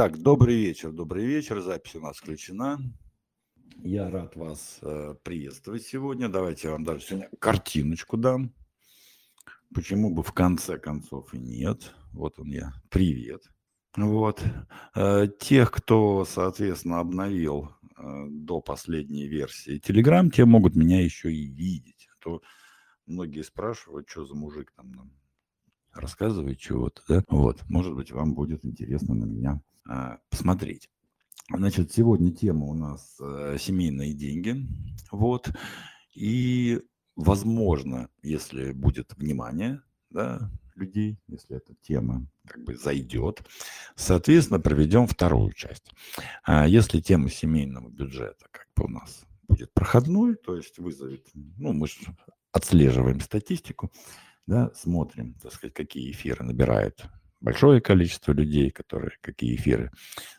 Итак, добрый вечер, добрый вечер. Запись у нас включена. Я рад вас э, приветствовать сегодня. Давайте я вам даже сегодня картиночку дам. Почему бы в конце концов и нет? Вот он я. Привет. Вот. Э, тех, кто, соответственно, обновил э, до последней версии Telegram, те могут меня еще и видеть. А то многие спрашивают, что за мужик там нам рассказывает чего-то, да? Вот, может быть, вам будет интересно на меня посмотреть. Значит, сегодня тема у нас э, семейные деньги, вот, и, возможно, если будет внимание, да, людей, если эта тема как бы зайдет, соответственно, проведем вторую часть. А если тема семейного бюджета как бы у нас будет проходной, то есть вызовет, ну, мы отслеживаем статистику, да, смотрим, так сказать, какие эфиры набирают большое количество людей, которые какие эфиры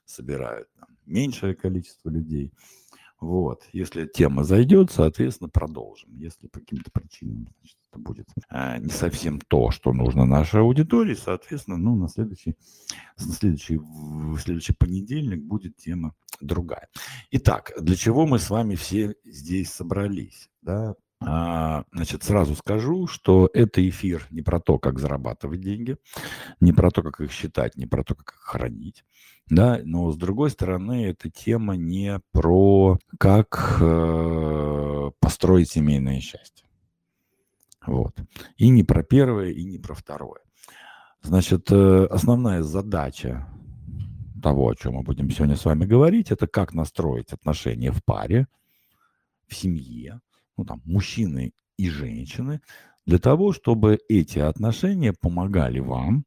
собирают меньшее количество людей. Вот. Если тема зайдет, соответственно, продолжим. Если по каким-то причинам значит, это будет а, не совсем то, что нужно нашей аудитории, соответственно, ну, на следующий, на следующий, в следующий понедельник будет тема другая. Итак, для чего мы с вами все здесь собрались? Да? А, значит, сразу скажу, что это эфир не про то, как зарабатывать деньги, не про то, как их считать, не про то, как их хранить, да, но с другой стороны, эта тема не про как э, построить семейное счастье. Вот. И не про первое, и не про второе. Значит, э, основная задача того, о чем мы будем сегодня с вами говорить, это как настроить отношения в паре, в семье, ну, там, мужчины и женщины, для того, чтобы эти отношения помогали вам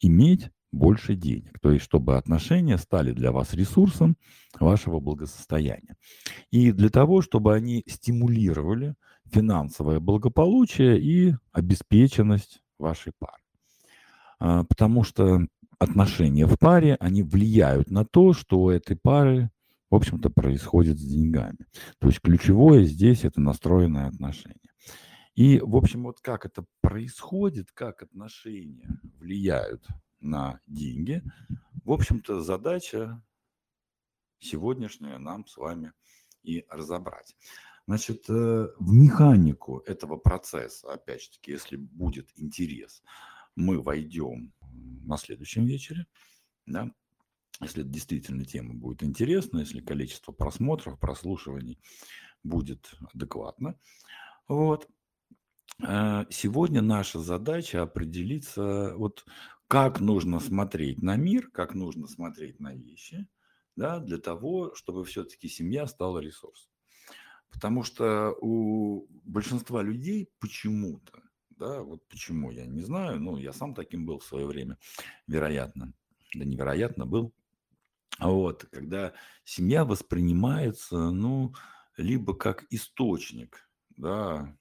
иметь больше денег. То есть, чтобы отношения стали для вас ресурсом вашего благосостояния. И для того, чтобы они стимулировали финансовое благополучие и обеспеченность вашей пары. А, потому что отношения в паре, они влияют на то, что у этой пары в общем-то, происходит с деньгами. То есть ключевое здесь это настроенное отношение. И, в общем, вот как это происходит, как отношения влияют на деньги, в общем-то, задача сегодняшняя нам с вами и разобрать. Значит, э, в механику этого процесса, опять же таки, если будет интерес, мы войдем на следующем вечере. Да? Если действительно тема будет интересна, если количество просмотров, прослушиваний будет адекватно. Вот. Э, сегодня наша задача определиться, вот как нужно смотреть на мир, как нужно смотреть на вещи, да, для того, чтобы все-таки семья стала ресурсом. Потому что у большинства людей почему-то, да, вот почему, я не знаю, ну, я сам таким был в свое время, вероятно, да невероятно был, вот, когда семья воспринимается, ну, либо как источник, да,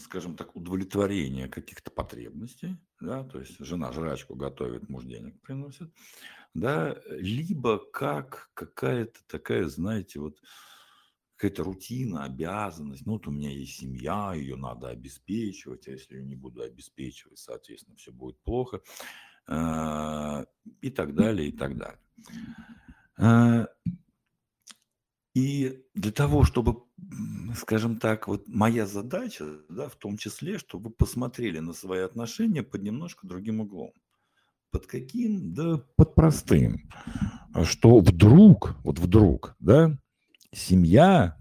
скажем так, удовлетворения каких-то потребностей, да, то есть жена жрачку готовит, муж денег приносит, да, либо как какая-то такая, знаете, вот какая-то рутина, обязанность, ну вот у меня есть семья, ее надо обеспечивать, а если ее не буду обеспечивать, соответственно, все будет плохо. А, и так далее, и так далее. А, и для того, чтобы, скажем так, вот моя задача, да, в том числе, чтобы вы посмотрели на свои отношения под немножко другим углом. Под каким? Да под простым. Что вдруг, вот вдруг, да, семья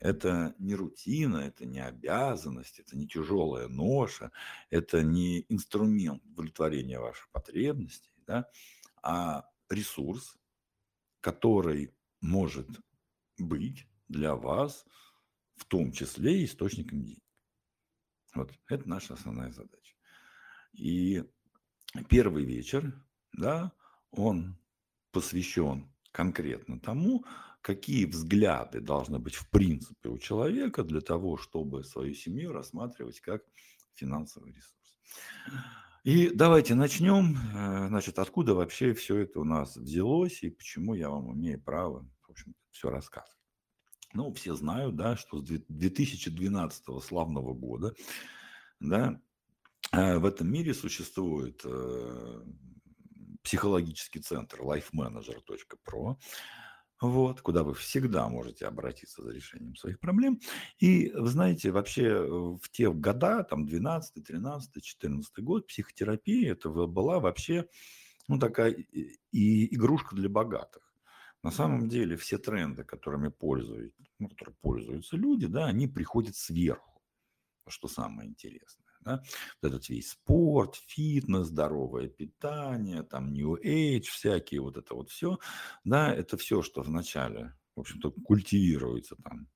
это не рутина, это не обязанность, это не тяжелая ноша, это не инструмент удовлетворения ваших потребностей, да, а ресурс, который может быть для вас в том числе источником денег. Вот это наша основная задача. И первый вечер, да, он посвящен конкретно тому, какие взгляды должны быть в принципе у человека для того, чтобы свою семью рассматривать как финансовый ресурс. И давайте начнем. Э, значит, откуда вообще все это у нас взялось и почему я вам имею право, в общем, все рассказывать. Ну, все знают, да, что с 2012 славного года, да, э, в этом мире существует э, психологический центр lifemanager.pro, вот, куда вы всегда можете обратиться за решением своих проблем. И, вы знаете, вообще в те года, там, 12, 13, 14 год, психотерапия это была вообще, ну, такая и игрушка для богатых. На самом деле все тренды, которыми пользуются, ну, которые пользуются люди, да, они приходят сверху, что самое интересное. Да? Вот этот весь спорт, фитнес, здоровое питание, там New Age, всякие вот это вот все, да, это все, что вначале, в общем-то, культивируется там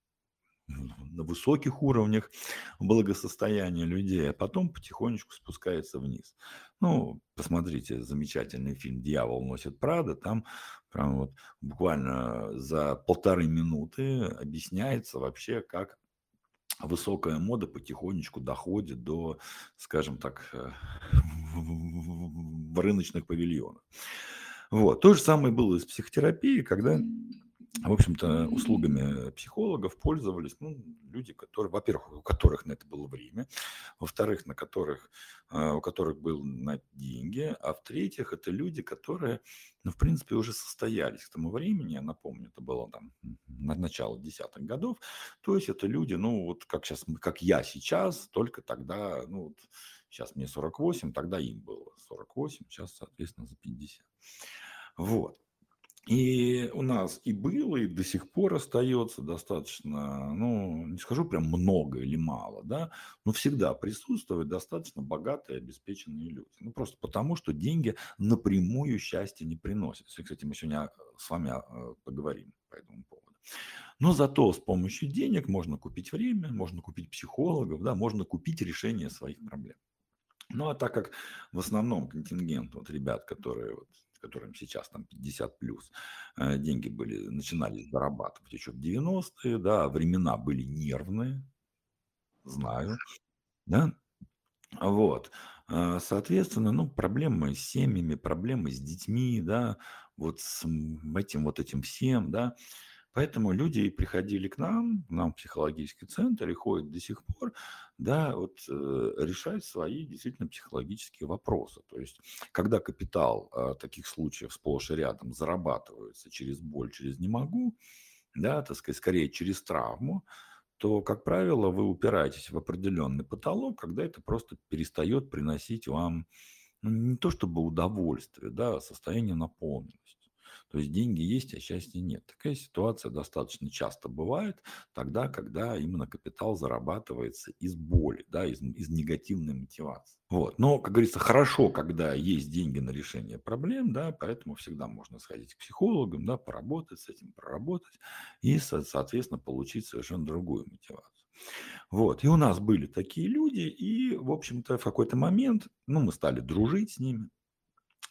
на высоких уровнях благосостояния людей, а потом потихонечку спускается вниз. Ну, посмотрите замечательный фильм «Дьявол носит Прада», там прям вот буквально за полторы минуты объясняется вообще, как высокая мода потихонечку доходит до, скажем так, э, рыночных павильонах. Вот. То же самое было и с психотерапией, когда в общем-то, услугами психологов пользовались ну, люди, которые, во-первых, у которых на это было время, во-вторых, на которых, а, у которых был на деньги, а в-третьих, это люди, которые, ну, в принципе, уже состоялись к тому времени, я напомню, это было там на начало десятых годов, то есть это люди, ну, вот как сейчас, как я сейчас, только тогда, ну, вот, сейчас мне 48, тогда им было 48, сейчас, соответственно, за 50. Вот. И у нас и было, и до сих пор остается достаточно, ну, не скажу прям много или мало, да, но всегда присутствуют достаточно богатые, обеспеченные люди. Ну, просто потому, что деньги напрямую счастье не приносят. Кстати, мы сегодня с вами а, поговорим по этому поводу. Но зато с помощью денег можно купить время, можно купить психологов, да, можно купить решение своих проблем. Ну, а так как в основном контингент вот ребят, которые вот которым сейчас там 50 плюс, э, деньги были, начинали зарабатывать еще в 90-е, да, времена были нервные, знаю, да, вот, э, соответственно, ну, проблемы с семьями, проблемы с детьми, да, вот с этим вот этим всем, да, Поэтому люди приходили к нам, нам в психологический центр и ходят до сих пор, да, вот э, решать свои действительно психологические вопросы. То есть, когда капитал э, таких случаев сплошь и рядом зарабатывается через боль, через не могу, да, так сказать, скорее через травму, то, как правило, вы упираетесь в определенный потолок, когда это просто перестает приносить вам ну, не то чтобы удовольствие, да, а состояние наполненности. То есть деньги есть, а счастья нет. Такая ситуация достаточно часто бывает тогда, когда именно капитал зарабатывается из боли, да, из, из негативной мотивации. Вот. Но, как говорится, хорошо, когда есть деньги на решение проблем, да, поэтому всегда можно сходить к психологам, да, поработать с этим, проработать и, соответственно, получить совершенно другую мотивацию. Вот. И у нас были такие люди, и, в общем-то, в какой-то момент, ну, мы стали дружить с ними,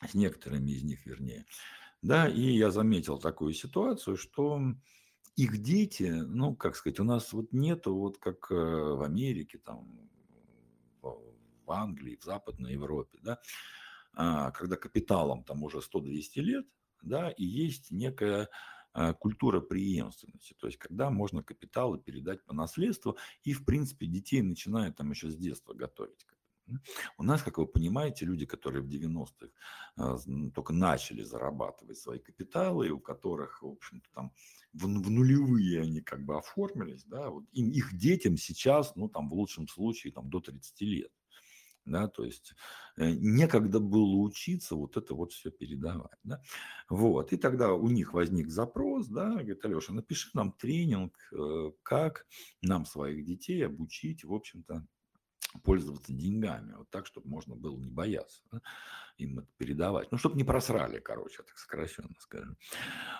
с некоторыми из них, вернее, да, и я заметил такую ситуацию, что их дети, ну, как сказать, у нас вот нету, вот как э, в Америке, там, в Англии, в Западной Европе, да, а, когда капиталом там уже 100-200 лет, да, и есть некая а, культура преемственности, то есть когда можно капиталы передать по наследству, и, в принципе, детей начинают там еще с детства готовить у нас, как вы понимаете, люди, которые в 90-х а, только начали зарабатывать свои капиталы, и у которых, в общем-то, там в, в нулевые они как бы оформились, да, вот им, их детям сейчас, ну, там, в лучшем случае, там, до 30 лет. Да, то есть э, некогда было учиться вот это вот все передавать. Да? Вот. И тогда у них возник запрос, да, говорит, Алеша, напиши нам тренинг, э, как нам своих детей обучить, в общем-то, пользоваться деньгами, вот так, чтобы можно было не бояться да, им это передавать. Ну, чтобы не просрали, короче, так сокращенно скажем.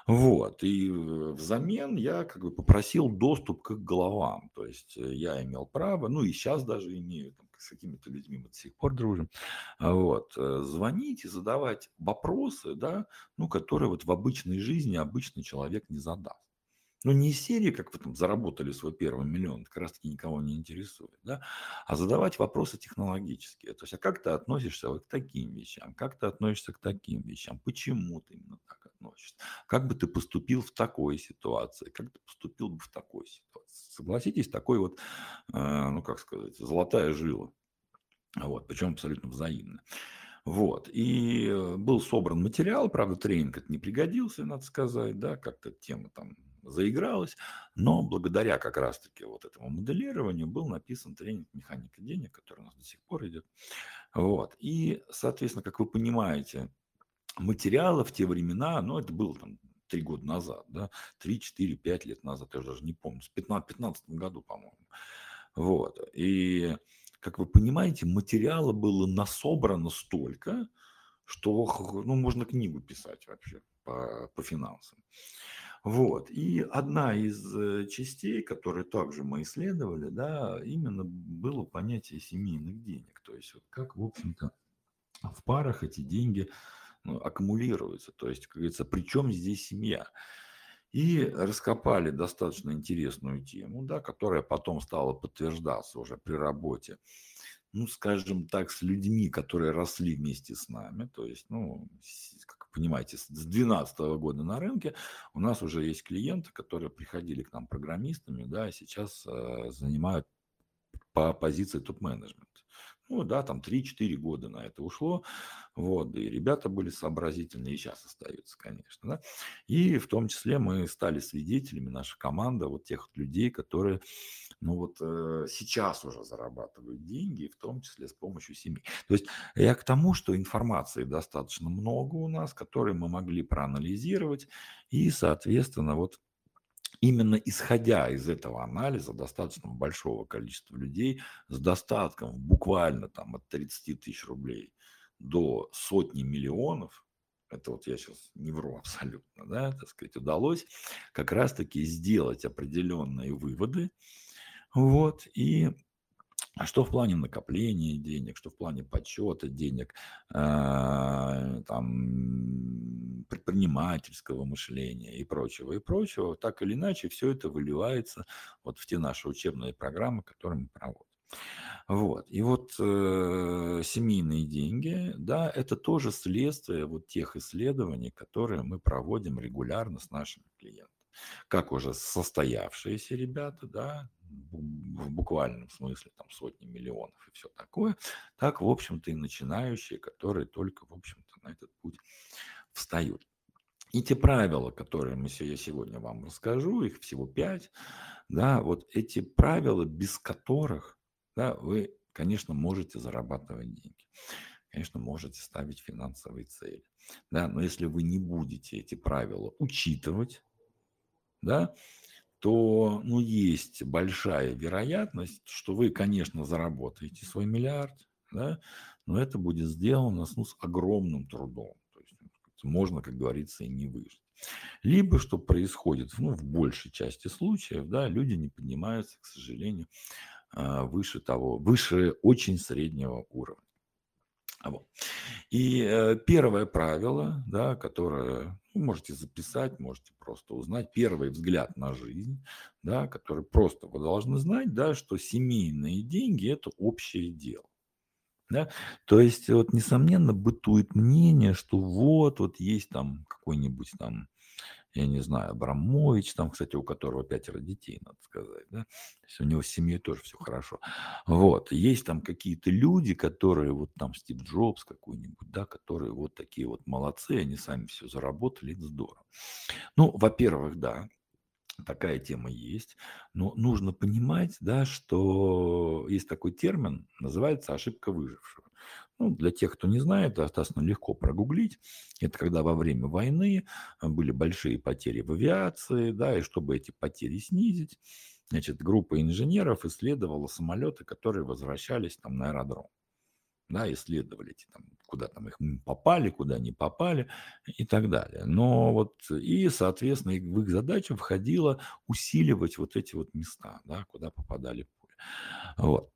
Вот, и взамен я как бы попросил доступ к головам, то есть э, я имел право, ну и сейчас даже имею, там, с какими-то людьми мы до сих пор дружим, а вот, э, звонить и задавать вопросы, да, ну, которые вот в обычной жизни обычный человек не задаст. Ну, не из серии, как вы там заработали свой первый миллион, как раз таки никого не интересует, да, а задавать вопросы технологические. То есть, а как ты относишься вот к таким вещам, как ты относишься к таким вещам, почему ты именно так относишься, как бы ты поступил в такой ситуации, как ты поступил бы в такой ситуации. Согласитесь, такой вот, э, ну, как сказать, золотая жила. Вот, причем абсолютно взаимно. Вот. И э, был собран материал, правда, тренинг это не пригодился, надо сказать, да, как-то тема там заигралась, но благодаря как раз-таки вот этому моделированию был написан тренинг «Механика денег», который у нас до сих пор идет. Вот. И, соответственно, как вы понимаете, материалы в те времена, ну, это было там три года назад, да, три, четыре, пять лет назад, я уже даже не помню, в 15 году, по-моему. Вот. И как вы понимаете, материала было насобрано столько, что ну, можно книгу писать вообще по, по финансам. Вот. И одна из э, частей, которые также мы исследовали, да, именно было понятие семейных денег. То есть вот как, в общем-то, в парах эти деньги ну, аккумулируются. То есть, как говорится, при чем здесь семья? И раскопали достаточно интересную тему, да, которая потом стала подтверждаться уже при работе, ну, скажем так, с людьми, которые росли вместе с нами. То есть, ну, понимаете, с 2012 года на рынке у нас уже есть клиенты, которые приходили к нам программистами, да, сейчас э, занимают по позиции топ-менеджмента. Ну да, там 3-4 года на это ушло. Вот, и ребята были сообразительные, и сейчас остаются, конечно. Да? И в том числе мы стали свидетелями, наша команда, вот тех людей, которые ну вот э, сейчас уже зарабатывают деньги, в том числе с помощью семьи. То есть я к тому, что информации достаточно много у нас, которые мы могли проанализировать, и, соответственно, вот именно исходя из этого анализа достаточно большого количества людей с достатком буквально там от 30 тысяч рублей до сотни миллионов, это вот я сейчас не вру абсолютно, да, так сказать, удалось как раз-таки сделать определенные выводы, вот, и а что в плане накопления денег, что в плане подсчета денег, э, там, предпринимательского мышления и прочего, и прочего, так или иначе, все это выливается вот в те наши учебные программы, которые мы проводим. Вот. И вот э, семейные деньги, да, это тоже следствие вот тех исследований, которые мы проводим регулярно с нашими клиентами. Как уже состоявшиеся ребята, да, в буквальном смысле там сотни миллионов и все такое, так, в общем-то, и начинающие, которые только, в общем-то, на этот путь встают. И те правила, которые мы, я сегодня вам расскажу, их всего пять, да, вот эти правила, без которых, да, вы, конечно, можете зарабатывать деньги, конечно, можете ставить финансовые цели, да, но если вы не будете эти правила учитывать, да, то ну, есть большая вероятность, что вы, конечно, заработаете свой миллиард, да, но это будет сделано ну, с огромным трудом. То есть можно, как говорится, и не выжить. Либо, что происходит ну, в большей части случаев, да, люди не поднимаются, к сожалению, а, выше того, выше очень среднего уровня. Вот. И э, первое правило, да, которое ну, можете записать, можете просто узнать, первый взгляд на жизнь, да, который просто вы должны знать, да, что семейные деньги – это общее дело. Да? То есть, вот, несомненно, бытует мнение, что вот, вот есть там какой-нибудь там я не знаю, Абрамович, там, кстати, у которого пятеро детей, надо сказать, да, то есть у него с семьей тоже все хорошо. Вот, есть там какие-то люди, которые, вот там Стив Джобс какой-нибудь, да, которые вот такие вот молодцы, они сами все заработали, это здорово. Ну, во-первых, да, такая тема есть, но нужно понимать, да, что есть такой термин, называется ошибка выжившего. Ну, для тех, кто не знает, достаточно легко прогуглить. Это когда во время войны э, были большие потери в авиации, да, и чтобы эти потери снизить, значит, группа инженеров исследовала самолеты, которые возвращались там на аэродром. Да, исследовали эти там, куда там их попали, куда не попали и так далее. Но вот и, соответственно, в их задачу входило усиливать вот эти вот места, да, куда попадали пули. Вот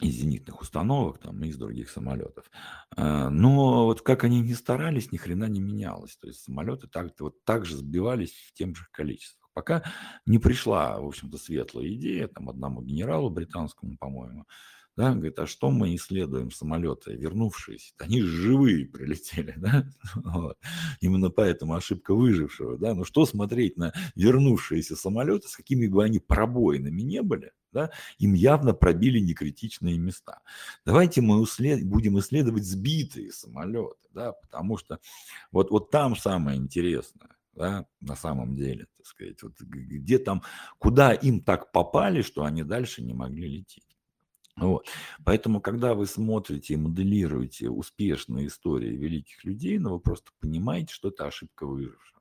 из зенитных установок там, и из других самолетов. А, но вот как они ни старались, ни хрена не менялось. То есть самолеты так, вот так же сбивались в тем же количествах. Пока не пришла, в общем-то, светлая идея там, одному генералу британскому, по-моему, Да, говорит, а что мы исследуем самолеты, вернувшиеся? Они живые прилетели, да? Вот. Именно поэтому ошибка выжившего, да? Ну что смотреть на вернувшиеся самолеты, с какими бы они пробоинами не были, да? Им явно пробили некритичные места. Давайте мы услед... будем исследовать сбитые самолеты, да? Потому что вот, вот там самое интересное да, на самом деле, так сказать, вот где там, куда им так попали, что они дальше не могли лететь. Вот. Поэтому, когда вы смотрите и моделируете успешные истории великих людей, ну, вы просто понимаете, что это ошибка выжившего.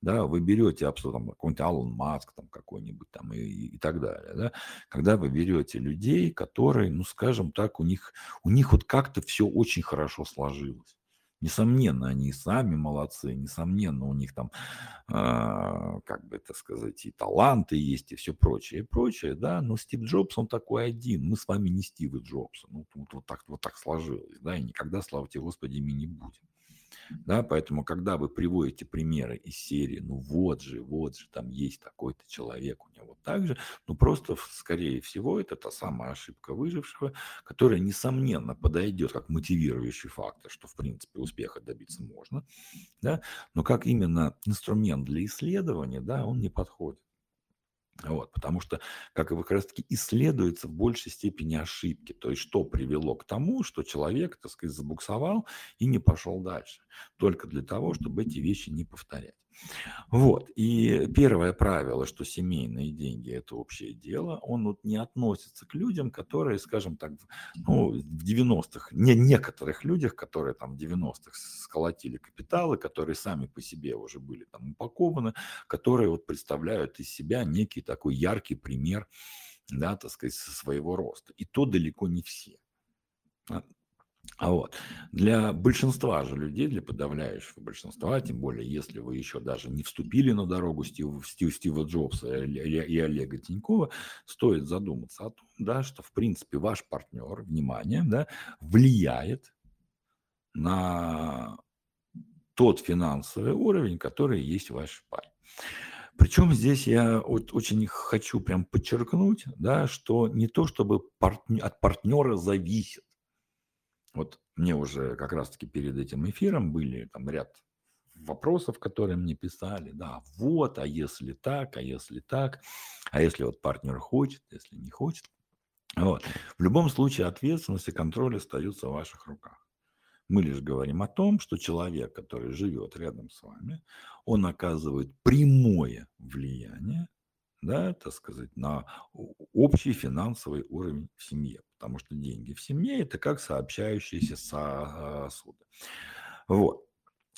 Да, вы берете абсолютно какой-нибудь Аллан Маск там какой-нибудь там и, и так далее, да, когда вы берете людей, которые, ну, скажем так, у них, у них вот как-то все очень хорошо сложилось. Несомненно, они и сами молодцы, несомненно, у них там, э, как бы это сказать, и таланты есть, и все прочее, и прочее, да, но Стив Джобс, он такой один, мы с вами не Стивы Джобса, ну, вот, вот, так, вот так сложилось, да, и никогда, слава тебе, Господи, ими не будем. Да, поэтому, когда вы приводите примеры из серии, ну вот же, вот же, там есть такой-то человек, у него так же, ну просто, скорее всего, это та самая ошибка выжившего, которая, несомненно, подойдет как мотивирующий фактор, что, в принципе, успеха добиться можно, да, но как именно инструмент для исследования, да, он не подходит. Вот, потому что, как и как раз таки, исследуется в большей степени ошибки. То есть, что привело к тому, что человек, так сказать, забуксовал и не пошел дальше. Только для того, чтобы эти вещи не повторять. Вот. И первое правило, что семейные деньги – это общее дело, он вот не относится к людям, которые, скажем так, ну, в 90-х, не некоторых людях, которые там в 90-х сколотили капиталы, которые сами по себе уже были там упакованы, которые вот представляют из себя некий такой яркий пример, да, так сказать, своего роста. И то далеко не все. А вот. Для большинства же людей, для подавляющего большинства, тем более, если вы еще даже не вступили на дорогу Стива, Стива, Джобса и Олега Тинькова, стоит задуматься о том, да, что, в принципе, ваш партнер, внимание, да, влияет на тот финансовый уровень, который есть в вашей паре. Причем здесь я очень хочу прям подчеркнуть, да, что не то, чтобы партнер, от партнера зависит, вот мне уже как раз-таки перед этим эфиром были там ряд вопросов, которые мне писали, да, вот, а если так, а если так, а если вот партнер хочет, если не хочет. Вот. В любом случае ответственность и контроль остаются в ваших руках. Мы лишь говорим о том, что человек, который живет рядом с вами, он оказывает прямое влияние да, так сказать, на общий финансовый уровень в семье. Потому что деньги в семье – это как сообщающиеся сосуды. Вот.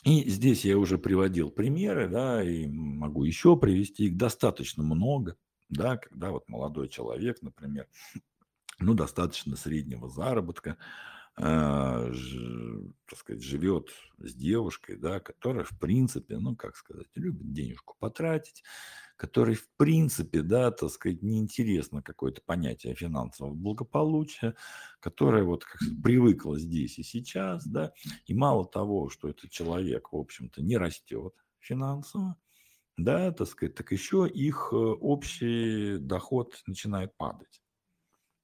И здесь я уже приводил примеры, да, и могу еще привести их достаточно много, да, когда вот молодой человек, например, ну, достаточно среднего заработка, э, так сказать, живет с девушкой, да, которая, в принципе, ну, как сказать, любит денежку потратить, которой, в принципе, да, так сказать, неинтересно какое-то понятие финансового благополучия, которое вот как привыкло здесь и сейчас, да, и мало того, что этот человек, в общем-то, не растет финансово, да, так сказать, так еще их э, общий доход начинает падать.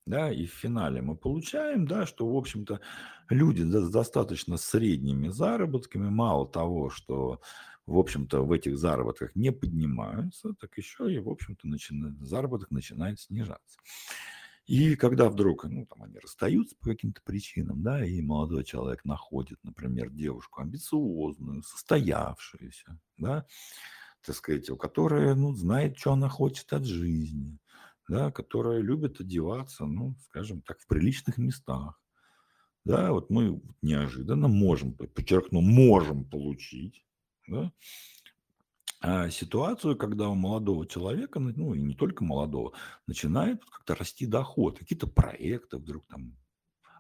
Да, и в финале мы получаем, да, что, в общем-то, люди с достаточно средними заработками, мало того, что в общем-то, в этих заработках не поднимаются, так еще и, в общем-то, начинает, заработок начинает снижаться. И когда вдруг, ну, там они расстаются по каким-то причинам, да, и молодой человек находит, например, девушку амбициозную, состоявшуюся, да, так сказать, у которой, ну, знает, что она хочет от жизни, да, которая любит одеваться, ну, скажем так, в приличных местах, да, вот мы неожиданно можем, подчеркну, можем получить да, а ситуацию, когда у молодого человека, ну и не только молодого, начинает как-то расти доход, какие-то проекты вдруг там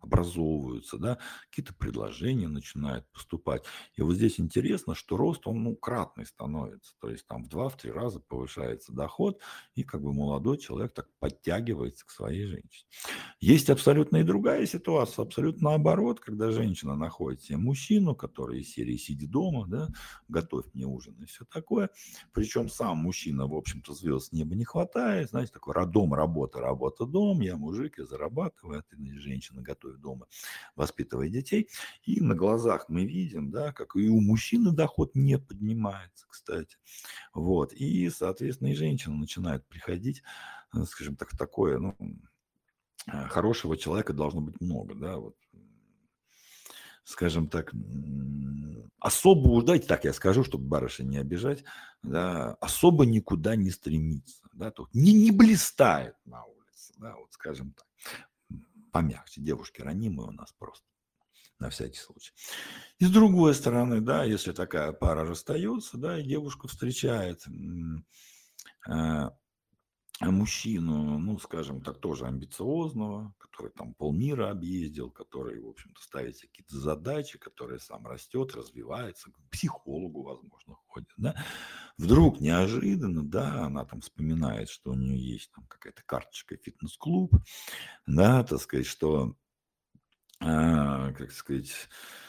образовываются, да, какие-то предложения начинают поступать. И вот здесь интересно, что рост, он, ну, кратный становится, то есть там в два-три раза повышается доход, и как бы молодой человек так подтягивается к своей женщине. Есть абсолютно и другая ситуация, абсолютно наоборот, когда женщина находит себе мужчину, который из серии «Сиди дома», да, «Готовь мне ужин» и все такое, причем сам мужчина, в общем-то, звезд неба не хватает, знаете, такой родом, работа, работа, дом, я мужик, я зарабатываю, а ты женщина готовит дома, воспитывая детей, и на глазах мы видим, да, как и у мужчины доход не поднимается, кстати, вот, и, соответственно, и женщина начинает приходить, э, скажем так, такое, ну, э, хорошего человека должно быть много, да, вот, скажем так, особо, уж давайте так я скажу, чтобы барыши не обижать, да, особо никуда не стремится, да, то не, не блистает на улице, да, вот скажем так, помягче, девушки ранимые у нас просто, на всякий случай. И с другой стороны, да, если такая пара расстается, да, и девушка встречает э, мужчину, ну, скажем так, тоже амбициозного, который там полмира объездил, который, в общем-то, ставит какие-то задачи, который сам растет, развивается, к психологу, возможно, ходит, да, вдруг неожиданно, да, она там вспоминает, что у нее есть там какая-то карточка фитнес-клуб, да, так сказать, что, а, как сказать,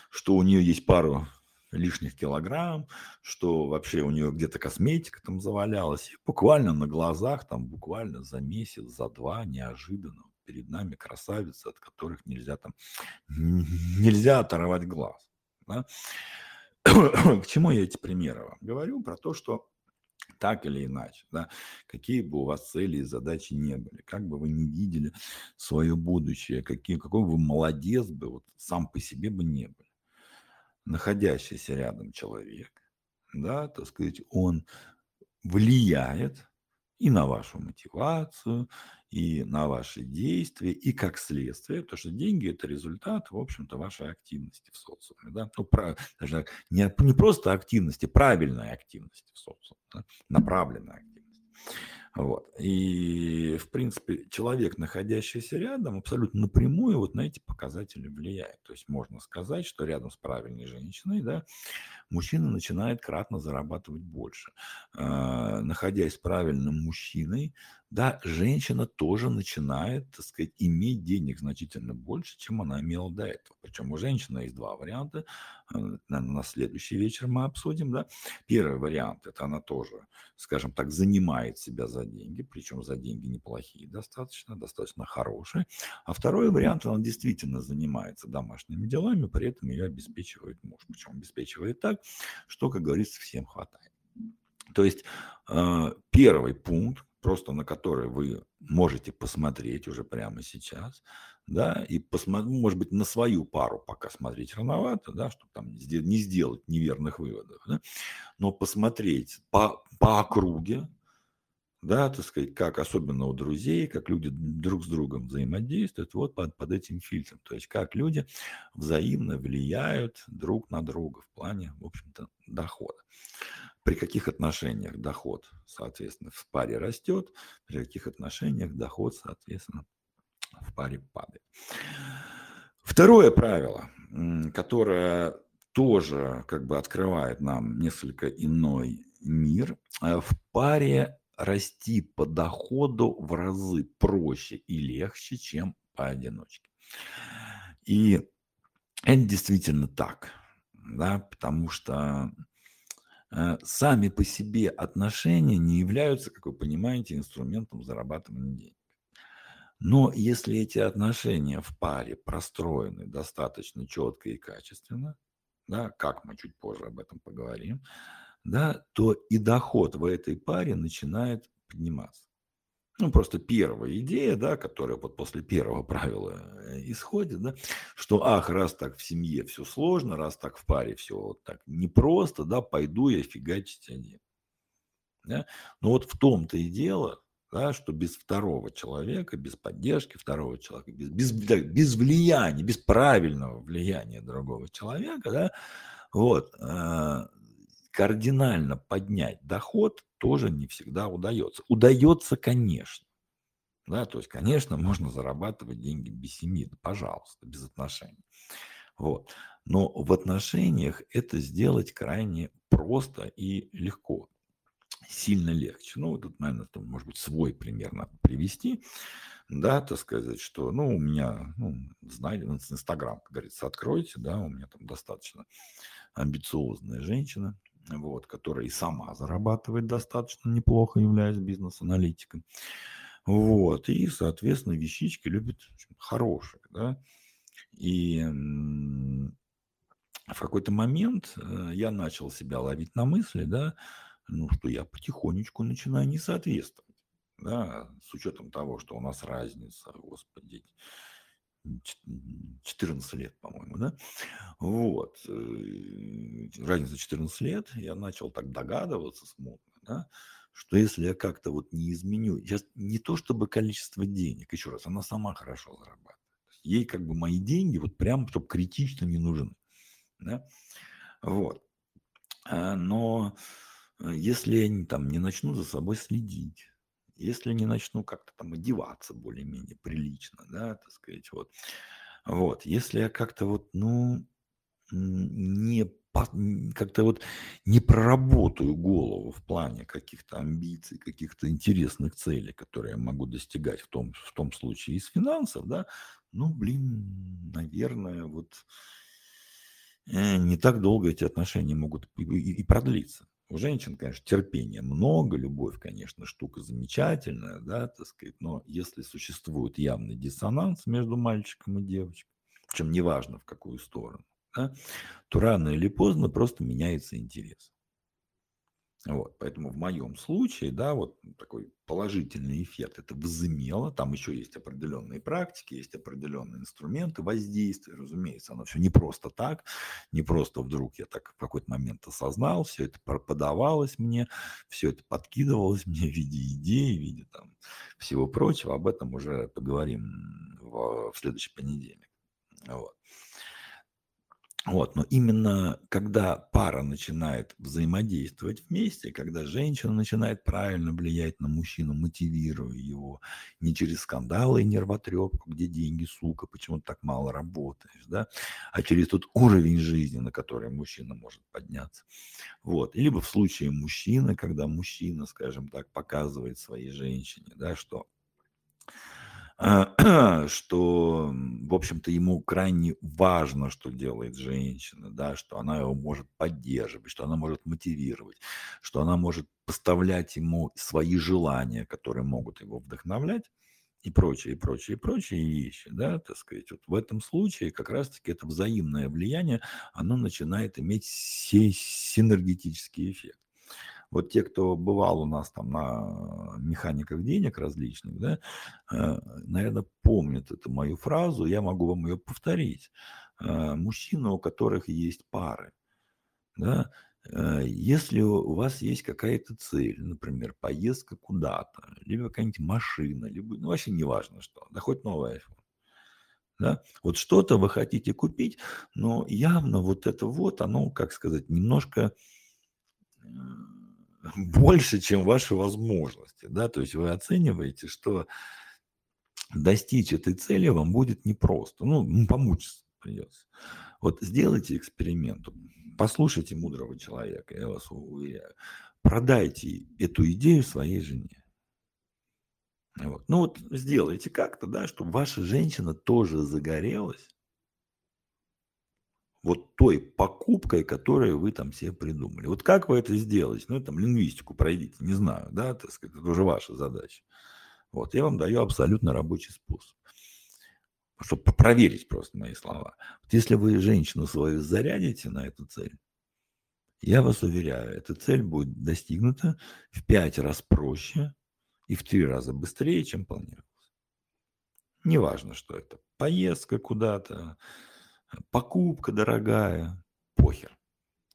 что у нее есть пару лишних килограмм, что вообще у нее где-то косметика там завалялась. И буквально на глазах, там буквально за месяц, за два неожиданно перед нами красавицы, от которых нельзя там, нельзя оторвать глаз. Да? К чему я эти примеры вам говорю? Про то, что так или иначе, да, какие бы у вас цели и задачи не были, как бы вы не видели свое будущее, какие, какой вы молодец бы вот сам по себе бы не были находящийся рядом человек, да, так сказать, он влияет и на вашу мотивацию, и на ваши действия, и как следствие, потому что деньги – это результат, в общем-то, вашей активности в социуме. Да? Ну, про, даже не, не просто активности, правильной активности в социуме, да? направленной активности. Вот. И, в принципе, человек, находящийся рядом, абсолютно напрямую вот на эти показатели влияет. То есть можно сказать, что рядом с правильной женщиной, да, мужчина начинает кратно зарабатывать больше. А, находясь с правильным мужчиной, да, женщина тоже начинает, так сказать, иметь денег значительно больше, чем она имела до этого. Причем у женщины есть два варианта. Э, на следующий вечер мы обсудим, да. Первый вариант – это она тоже, скажем так, занимает себя за деньги, причем за деньги неплохие достаточно, достаточно хорошие. А второй вариант – она действительно занимается домашними делами, при этом ее обеспечивает муж. Причем обеспечивает так, что, как говорится, всем хватает. То есть э, первый пункт, просто на который вы можете посмотреть уже прямо сейчас, да, и посмотреть, может быть, на свою пару пока смотреть рановато, да, чтобы там не сделать неверных выводов, да, но посмотреть по, по округе, да, так сказать, как особенно у друзей, как люди друг с другом взаимодействуют, вот под, под этим фильтром, то есть как люди взаимно влияют друг на друга в плане, в общем-то, дохода при каких отношениях доход, соответственно, в паре растет, при каких отношениях доход, соответственно, в паре падает. Второе правило, которое тоже как бы открывает нам несколько иной мир, э, в паре расти по доходу в разы проще и легче, чем поодиночке. И это действительно так, да, потому что сами по себе отношения не являются, как вы понимаете, инструментом зарабатывания денег. Но если эти отношения в паре простроены достаточно четко и качественно, да, как мы чуть позже об этом поговорим, да, то и доход в этой паре начинает подниматься. Ну, просто первая идея, да, которая вот после первого правила э, исходит, да, что, ах, раз так в семье все сложно, раз так в паре все вот так непросто, да, пойду я фигачить один. Да? Но вот в том-то и дело, да, что без второго человека, без поддержки второго человека, без, без, без влияния, без правильного влияния другого человека, да, вот, э, кардинально поднять доход тоже не всегда удается. Удается, конечно. Да, то есть, конечно, можно зарабатывать деньги без семьи, да, пожалуйста, без отношений. Вот. Но в отношениях это сделать крайне просто и легко. Сильно легче. Ну, тут, наверное, там, может быть, свой пример надо привести. Да, так сказать, что, ну, у меня, ну, знаете, Инстаграм, как говорится, откройте, да, у меня там достаточно амбициозная женщина, вот, которая и сама зарабатывает достаточно неплохо, являясь бизнес-аналитиком. Вот, и, соответственно, вещички любят хорошие, да. И в какой-то момент э, я начал себя ловить на мысли, да, ну, что я потихонечку начинаю не соответствовать, да, с учетом того, что у нас разница, господи, 14 лет, по-моему, да, вот, э, разница 14 лет, я начал так догадываться смутно, да, что если я как-то вот не изменю, сейчас не то чтобы количество денег, еще раз, она сама хорошо зарабатывает, ей как бы мои деньги вот прям, чтобы критично не нужны, да, вот, а, но э, если я там не начну за собой следить, если не начну как-то там одеваться более-менее прилично, да, так сказать, вот, вот, если я как-то вот, ну, не как-то вот не проработаю голову в плане каких-то амбиций, каких-то интересных целей, которые я могу достигать в том, в том случае из финансов, да, ну, блин, наверное, вот э, не так долго эти отношения могут и, и, продлиться. У женщин, конечно, терпения много, любовь, конечно, штука замечательная, да, так сказать, но если существует явный диссонанс между мальчиком и девочкой, причем неважно в какую сторону, да, то рано или поздно просто меняется интерес. Вот, поэтому в моем случае, да, вот такой положительный эффект это возымело. Там еще есть определенные практики, есть определенные инструменты воздействия, разумеется. Оно все не просто так, не просто вдруг я так в какой-то момент осознал, все это подавалось мне, все это подкидывалось мне в виде идей, в виде там всего прочего. Об этом уже поговорим в, в следующий понедельник. Вот. Вот, но именно когда пара начинает взаимодействовать вместе, когда женщина начинает правильно влиять на мужчину, мотивируя его не через скандалы и нервотрепку, где деньги, сука, почему ты так мало работаешь, да, а через тот уровень жизни, на который мужчина может подняться. Вот. Либо в случае мужчины, когда мужчина, скажем так, показывает своей женщине, да, что что, в общем-то, ему крайне важно, что делает женщина, да, что она его может поддерживать, что она может мотивировать, что она может поставлять ему свои желания, которые могут его вдохновлять и прочее, и прочее, и прочие вещи, да, так сказать. Вот в этом случае как раз-таки это взаимное влияние, оно начинает иметь синергетический эффект. Вот те, кто бывал у нас там на механиках денег различных, да, э, наверное, помнят эту мою фразу, я могу вам ее повторить. Э, мужчины, у которых есть пары, да, э, если у вас есть какая-то цель, например, поездка куда-то, либо какая-нибудь машина, либо, ну, вообще не важно что, да хоть iPhone, да, вот что-то вы хотите купить, но явно вот это вот, оно, как сказать, немножко больше, чем ваши возможности, да, то есть вы оцениваете, что достичь этой цели вам будет непросто, ну, помучиться придется. Вот сделайте эксперимент, послушайте мудрого человека, я вас уверяю, продайте эту идею своей жене. Вот. Ну вот сделайте как-то, да, чтобы ваша женщина тоже загорелась вот той покупкой, которую вы там себе придумали. Вот как вы это сделаете? Ну, там, лингвистику пройдите, не знаю, да, так сказать, это уже ваша задача. Вот, я вам даю абсолютно рабочий способ. Чтобы проверить просто мои слова. Вот если вы женщину свою зарядите на эту цель, я вас уверяю, эта цель будет достигнута в пять раз проще и в три раза быстрее, чем планировалось. Неважно, что это. Поездка куда-то, покупка дорогая, похер.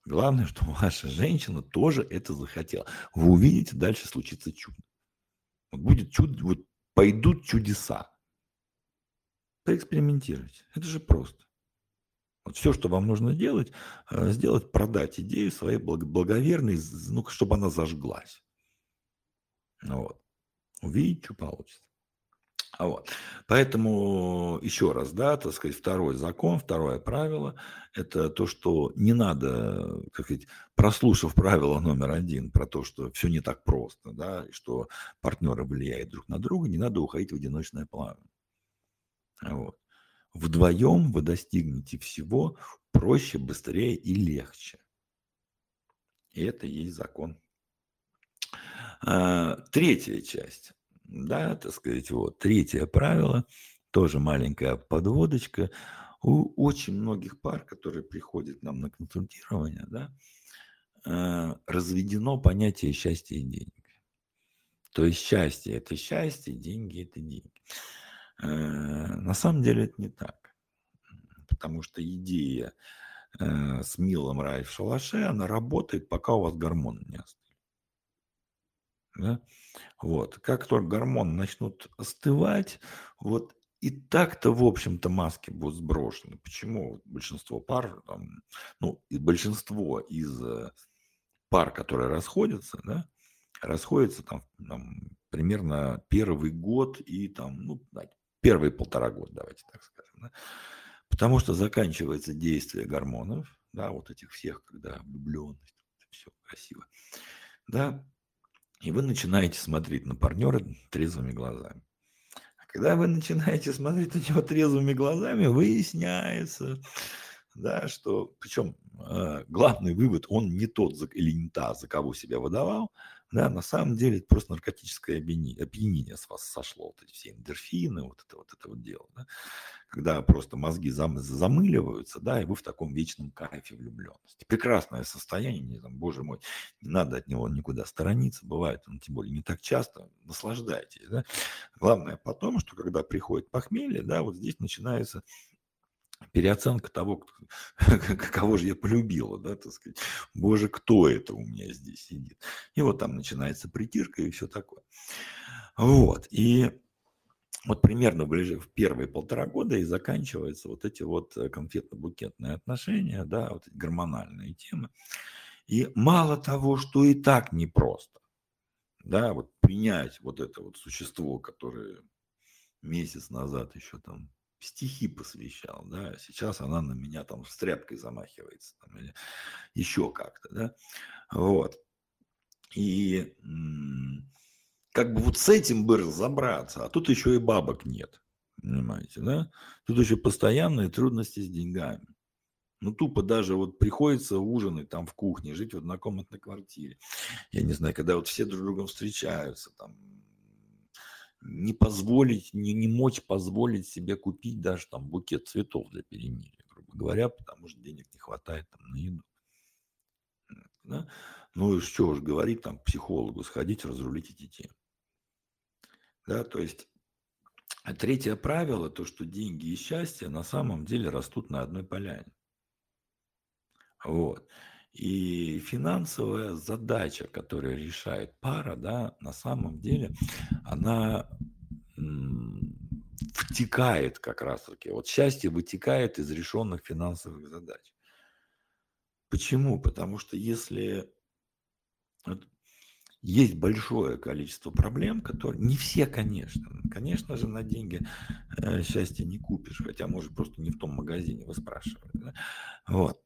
Главное, что ваша женщина тоже это захотела. Вы увидите, дальше случится чудо. Будет чудо, вот пойдут чудеса. Поэкспериментируйте. Это же просто. Вот все, что вам нужно делать, э, сделать, продать идею своей благоверной, ну, чтобы она зажглась. Вот. Увидеть, что получится. А вот. Поэтому еще раз, да, так сказать, второй закон, второе правило – это то, что не надо, как сказать, прослушав правило номер один про то, что все не так просто, да, и что партнеры влияют друг на друга, не надо уходить в одиночное плавание. Вот. Вдвоем вы достигнете всего проще, быстрее и легче. И это и есть закон. А, третья часть да, так сказать, вот. Третье правило, тоже маленькая подводочка. У очень многих пар, которые приходят нам на консультирование, да, э, разведено понятие счастья и денег. То есть счастье – это счастье, деньги – это деньги. Э, на самом деле это не так. Потому что идея э, с милым рай в шалаше, она работает, пока у вас гормоны не остались. Да? Вот. Как только гормоны начнут остывать, вот и так-то, в общем-то, маски будут сброшены. Почему большинство пар, там, ну, и большинство из э, пар, которые расходятся, да, расходятся там, там примерно первый год и там, ну, первые полтора года, давайте так скажем, да, потому что заканчивается действие гормонов, да, вот этих всех, когда влюбленность, все красиво, да, и вы начинаете смотреть на партнера трезвыми глазами. А когда вы начинаете смотреть на него трезвыми глазами, выясняется, да, что, причем э, главный вывод, он не тот или не та, за кого себя выдавал, да, на самом деле это просто наркотическое опьянение, опьянение с вас сошло, вот эти все эндорфины, вот это вот это вот дело, да, когда просто мозги зам, замыливаются, да, и вы в таком вечном кайфе влюбленности. Прекрасное состояние, не знаю, боже мой, не надо от него никуда сторониться, бывает, он тем более не так часто, наслаждайтесь, да. Главное потом, что когда приходит похмелье, да, вот здесь начинается переоценка того, кого же я полюбила, да, так сказать. Боже, кто это у меня здесь сидит? И вот там начинается притирка и все такое. Вот, и вот примерно в первые полтора года и заканчиваются вот эти вот э, конфетно-букетные отношения, да, вот эти гормональные темы. И мало того, что и так непросто, да, вот принять вот это вот существо, которое месяц назад еще там стихи посвящал, да, сейчас она на меня там с тряпкой замахивается, там, или еще как-то, да, вот. И как бы вот с этим бы разобраться, а тут еще и бабок нет, понимаете, да, тут еще постоянные трудности с деньгами. Ну, тупо даже вот приходится ужинать там в кухне, жить в однокомнатной квартире. Я не знаю, когда вот все друг с другом встречаются, там, не позволить, не, не мочь позволить себе купить даже там букет цветов для перемирия, грубо говоря, потому что денег не хватает там на еду. Да? Ну и что уж говорить, там, психологу сходить, разрулить эти темы. Да, то есть а третье правило, то, что деньги и счастье на самом деле растут на одной поляне. Вот. И финансовая задача, которую решает пара, да, на самом деле, она втекает как раз-таки. Вот счастье вытекает из решенных финансовых задач. Почему? Потому что если есть большое количество проблем, которые не все, конечно, конечно же, на деньги э, счастье не купишь, хотя, может, просто не в том магазине вы спрашиваете. Да? Вот.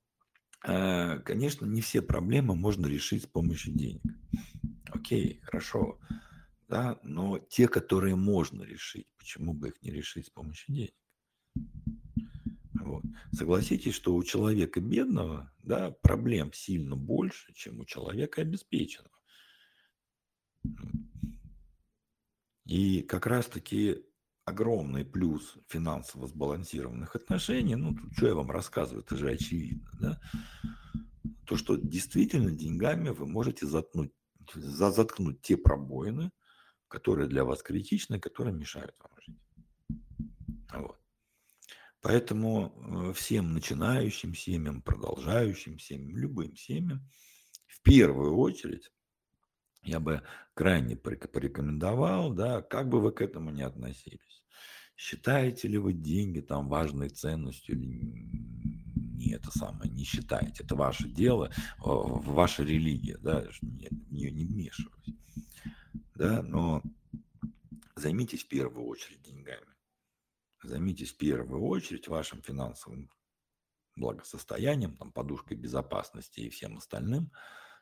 Э, конечно, не все проблемы можно решить с помощью денег. Окей, хорошо. Да, но те, которые можно решить, почему бы их не решить с помощью денег? Вот. Согласитесь, что у человека бедного да, проблем сильно больше, чем у человека обеспеченного. И как раз-таки огромный плюс финансово сбалансированных отношений, ну, тут что я вам рассказываю, это же очевидно, да, то, что действительно деньгами вы можете заткнуть, заткнуть те пробоины, которые для вас критичны, которые мешают вам жить. Вот. Поэтому э, всем начинающим семьям, продолжающим семьям, любым семьям, в первую очередь я бы крайне порекомендовал, да, как бы вы к этому не относились. Считаете ли вы деньги там важной ценностью или не это самое, не считаете, это ваше дело, ваша религия, да, не, не, вмешиваюсь. Да, но займитесь в первую очередь деньгами. Займитесь в первую очередь вашим финансовым благосостоянием, там, подушкой безопасности и всем остальным,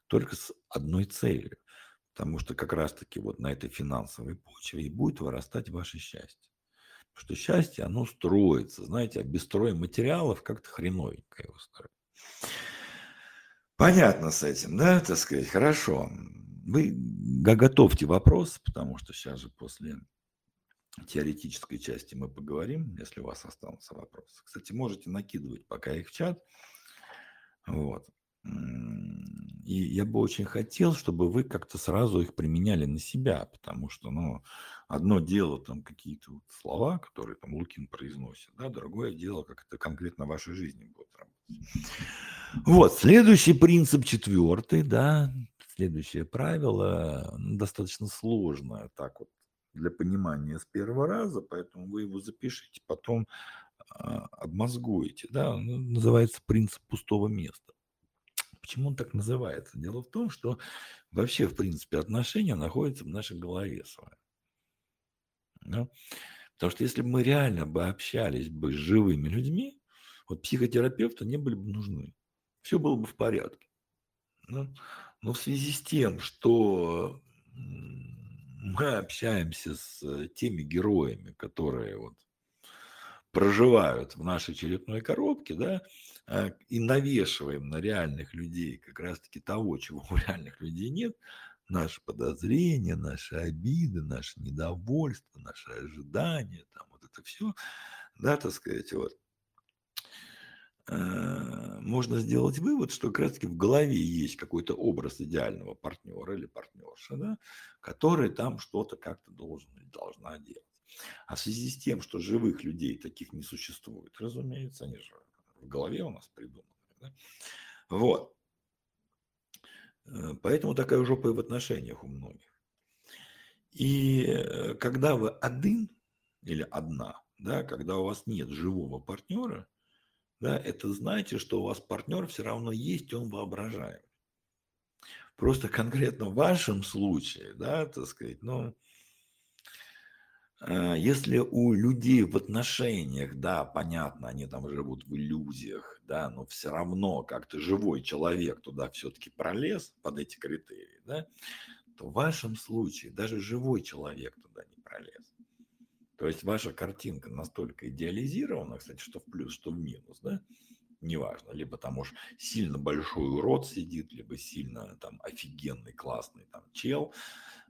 только с одной целью. Потому что как раз-таки вот на этой финансовой почве и будет вырастать ваше счастье. Что счастье, оно строится, знаете, а без строя материалов как-то хреновенько его строить. Понятно с этим, да, так сказать, хорошо. Вы готовьте вопрос, потому что сейчас же после теоретической части мы поговорим, если у вас останутся вопросы. Кстати, можете накидывать пока их в чат. Вот. И я бы очень хотел, чтобы вы как-то сразу их применяли на себя, потому что, ну, одно дело там какие-то вот слова, которые там Лукин произносит, да, другое дело, как это конкретно в вашей жизни будет работать. Вот, следующий принцип четвертый, да, следующее правило, достаточно сложное, так вот, для понимания с первого раза, поэтому вы его запишите, потом а, обмозгуете, да, называется принцип пустого места. Почему он так называется? Дело в том, что вообще, в принципе, отношения находятся в нашей голове с вами. Да? Потому что если бы мы реально бы общались бы с живыми людьми, вот психотерапевты не были бы нужны. Все было бы в порядке. Да? Но в связи с тем, что мы общаемся с теми героями, которые вот проживают в нашей черепной коробке, да, а, и навешиваем на реальных людей как раз-таки того, чего у реальных людей нет, наши подозрения, наши обиды, наше недовольство, наши ожидания, там вот это все, да, так сказать, вот, Э, можно сделать вывод, что как раз-таки в голове есть какой-то образ идеального партнера или партнерша, да, который там что-то как-то должен или должна делать. А в связи с тем, что живых людей таких не существует, разумеется, они же в голове у нас придуманы. Да? Вот. Э, поэтому такая жопа и в отношениях у многих. И э, когда вы один или одна, да, когда у вас нет живого партнера, да, это знаете, что у вас партнер все равно есть, он воображаем. Просто конкретно в вашем случае, да, так сказать, ну, если у людей в отношениях, да, понятно, они там живут в иллюзиях, да, но все равно как-то живой человек туда все-таки пролез под эти критерии, да, то в вашем случае даже живой человек туда не пролез. То есть ваша картинка настолько идеализирована, кстати, что в плюс, что в минус, да, неважно, либо там уж сильно большой урод сидит, либо сильно там офигенный, классный там чел,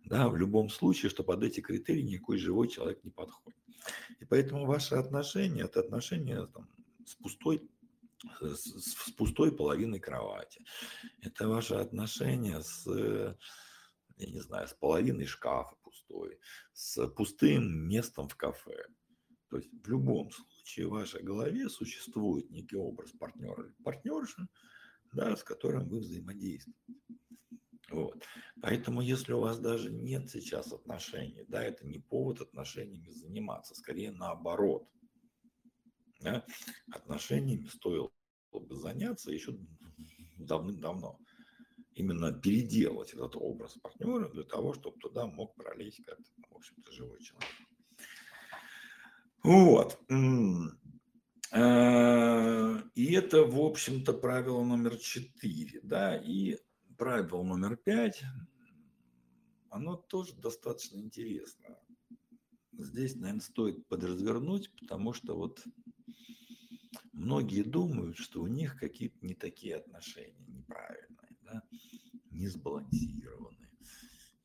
да, в любом случае, что под эти критерии никакой живой человек не подходит. И поэтому ваши отношения, это отношения там, с пустой с, с пустой половиной кровати. Это ваши отношения с, я не знаю, с половиной шкафа пустой, с пустым местом в кафе. То есть в любом случае в вашей голове существует некий образ партнера или партнерши, да, с которым вы взаимодействуете. Вот. Поэтому, если у вас даже нет сейчас отношений, да, это не повод отношениями заниматься, скорее наоборот. Да? Отношениями стоило бы заняться еще давным-давно именно переделать этот образ партнера для того, чтобы туда мог пролезть как-то, в общем-то, живой человек. Вот. Э, и это, в общем-то, правило номер четыре, да, и правило номер пять, оно тоже достаточно интересно. Здесь, наверное, стоит подразвернуть, потому что вот многие думают, что у них какие-то не такие отношения, неправильные да, не сбалансированы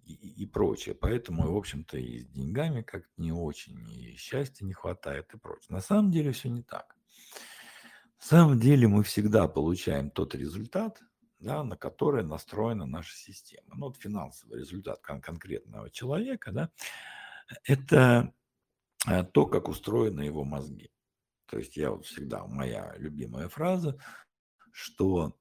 и, и, и прочее. Поэтому, в общем-то, и с деньгами как-то не очень, и счастья не хватает и прочее. На самом деле все не так. На самом деле мы всегда получаем тот результат, да, на который настроена наша система. Ну, вот финансовый результат кон- конкретного человека, да, это э, то, как устроены его мозги. То есть я вот всегда, моя любимая фраза, что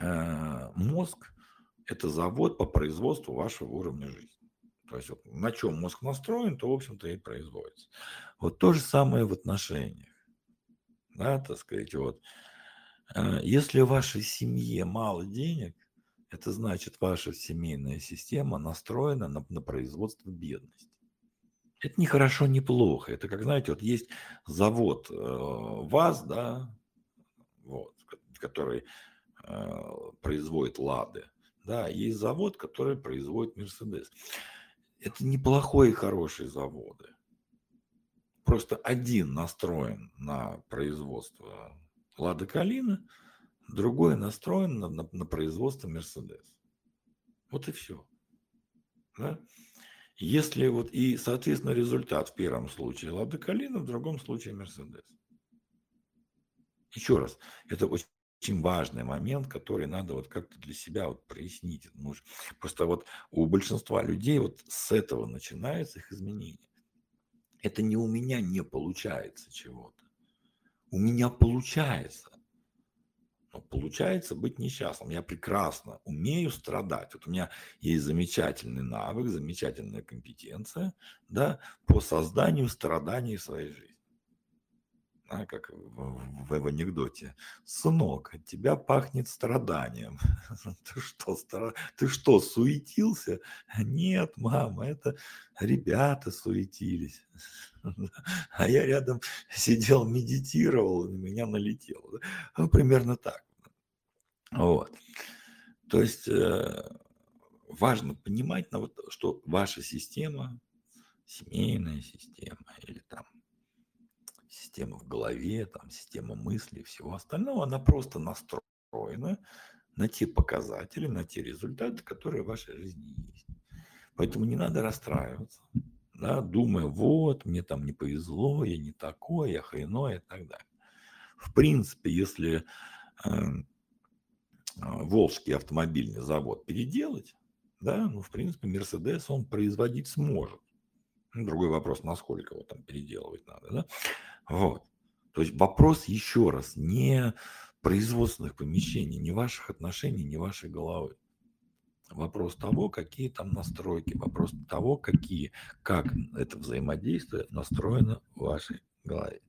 Э, мозг – это завод по производству вашего уровня жизни. То есть вот, на чем мозг настроен, то, в общем-то, и производится. Вот то же самое в отношениях. Да, так сказать, вот. Э, если в вашей семье мало денег, это значит, ваша семейная система настроена на, на производство бедности. Это не хорошо, не плохо. Это как, знаете, вот есть завод э, ВАЗ, да, вот, который э, производит Лады, да, есть завод, который производит Мерседес. Это неплохой и хорошие заводы. Просто один настроен на производство Лады Калина, другой настроен на, на, на производство Мерседес. Вот и все. Да? Если вот и, соответственно, результат в первом случае Лада Калина, в другом случае Мерседес. Еще раз, это очень очень важный момент, который надо вот как-то для себя вот прояснить. Просто вот у большинства людей вот с этого начинается их изменение. Это не у меня не получается чего-то. У меня получается. Но получается быть несчастным. Я прекрасно умею страдать. Вот у меня есть замечательный навык, замечательная компетенция да, по созданию страданий в своей жизни а, как в, в, в анекдоте, сынок, от тебя пахнет страданием. Ты что, стра... ты что, суетился? Нет, мама, это ребята суетились. А я рядом сидел, медитировал, и меня налетело. Ну, примерно так. Вот. То есть э, важно понимать, что ваша система, семейная система или там система в голове, там, система мысли и всего остального, она просто настроена на те показатели, на те результаты, которые в вашей жизни есть. Поэтому не надо расстраиваться, да, думая, вот, мне там не повезло, я не такой, я хреной и так далее. В принципе, если э, Волжский автомобильный завод переделать, да, ну, в принципе, Мерседес он производить сможет. Ну, другой вопрос, насколько его там переделывать надо, да. Вот. То есть вопрос еще раз не производственных помещений, не ваших отношений, не вашей головы. Вопрос того, какие там настройки, вопрос того, какие, как это взаимодействие настроено в вашей голове.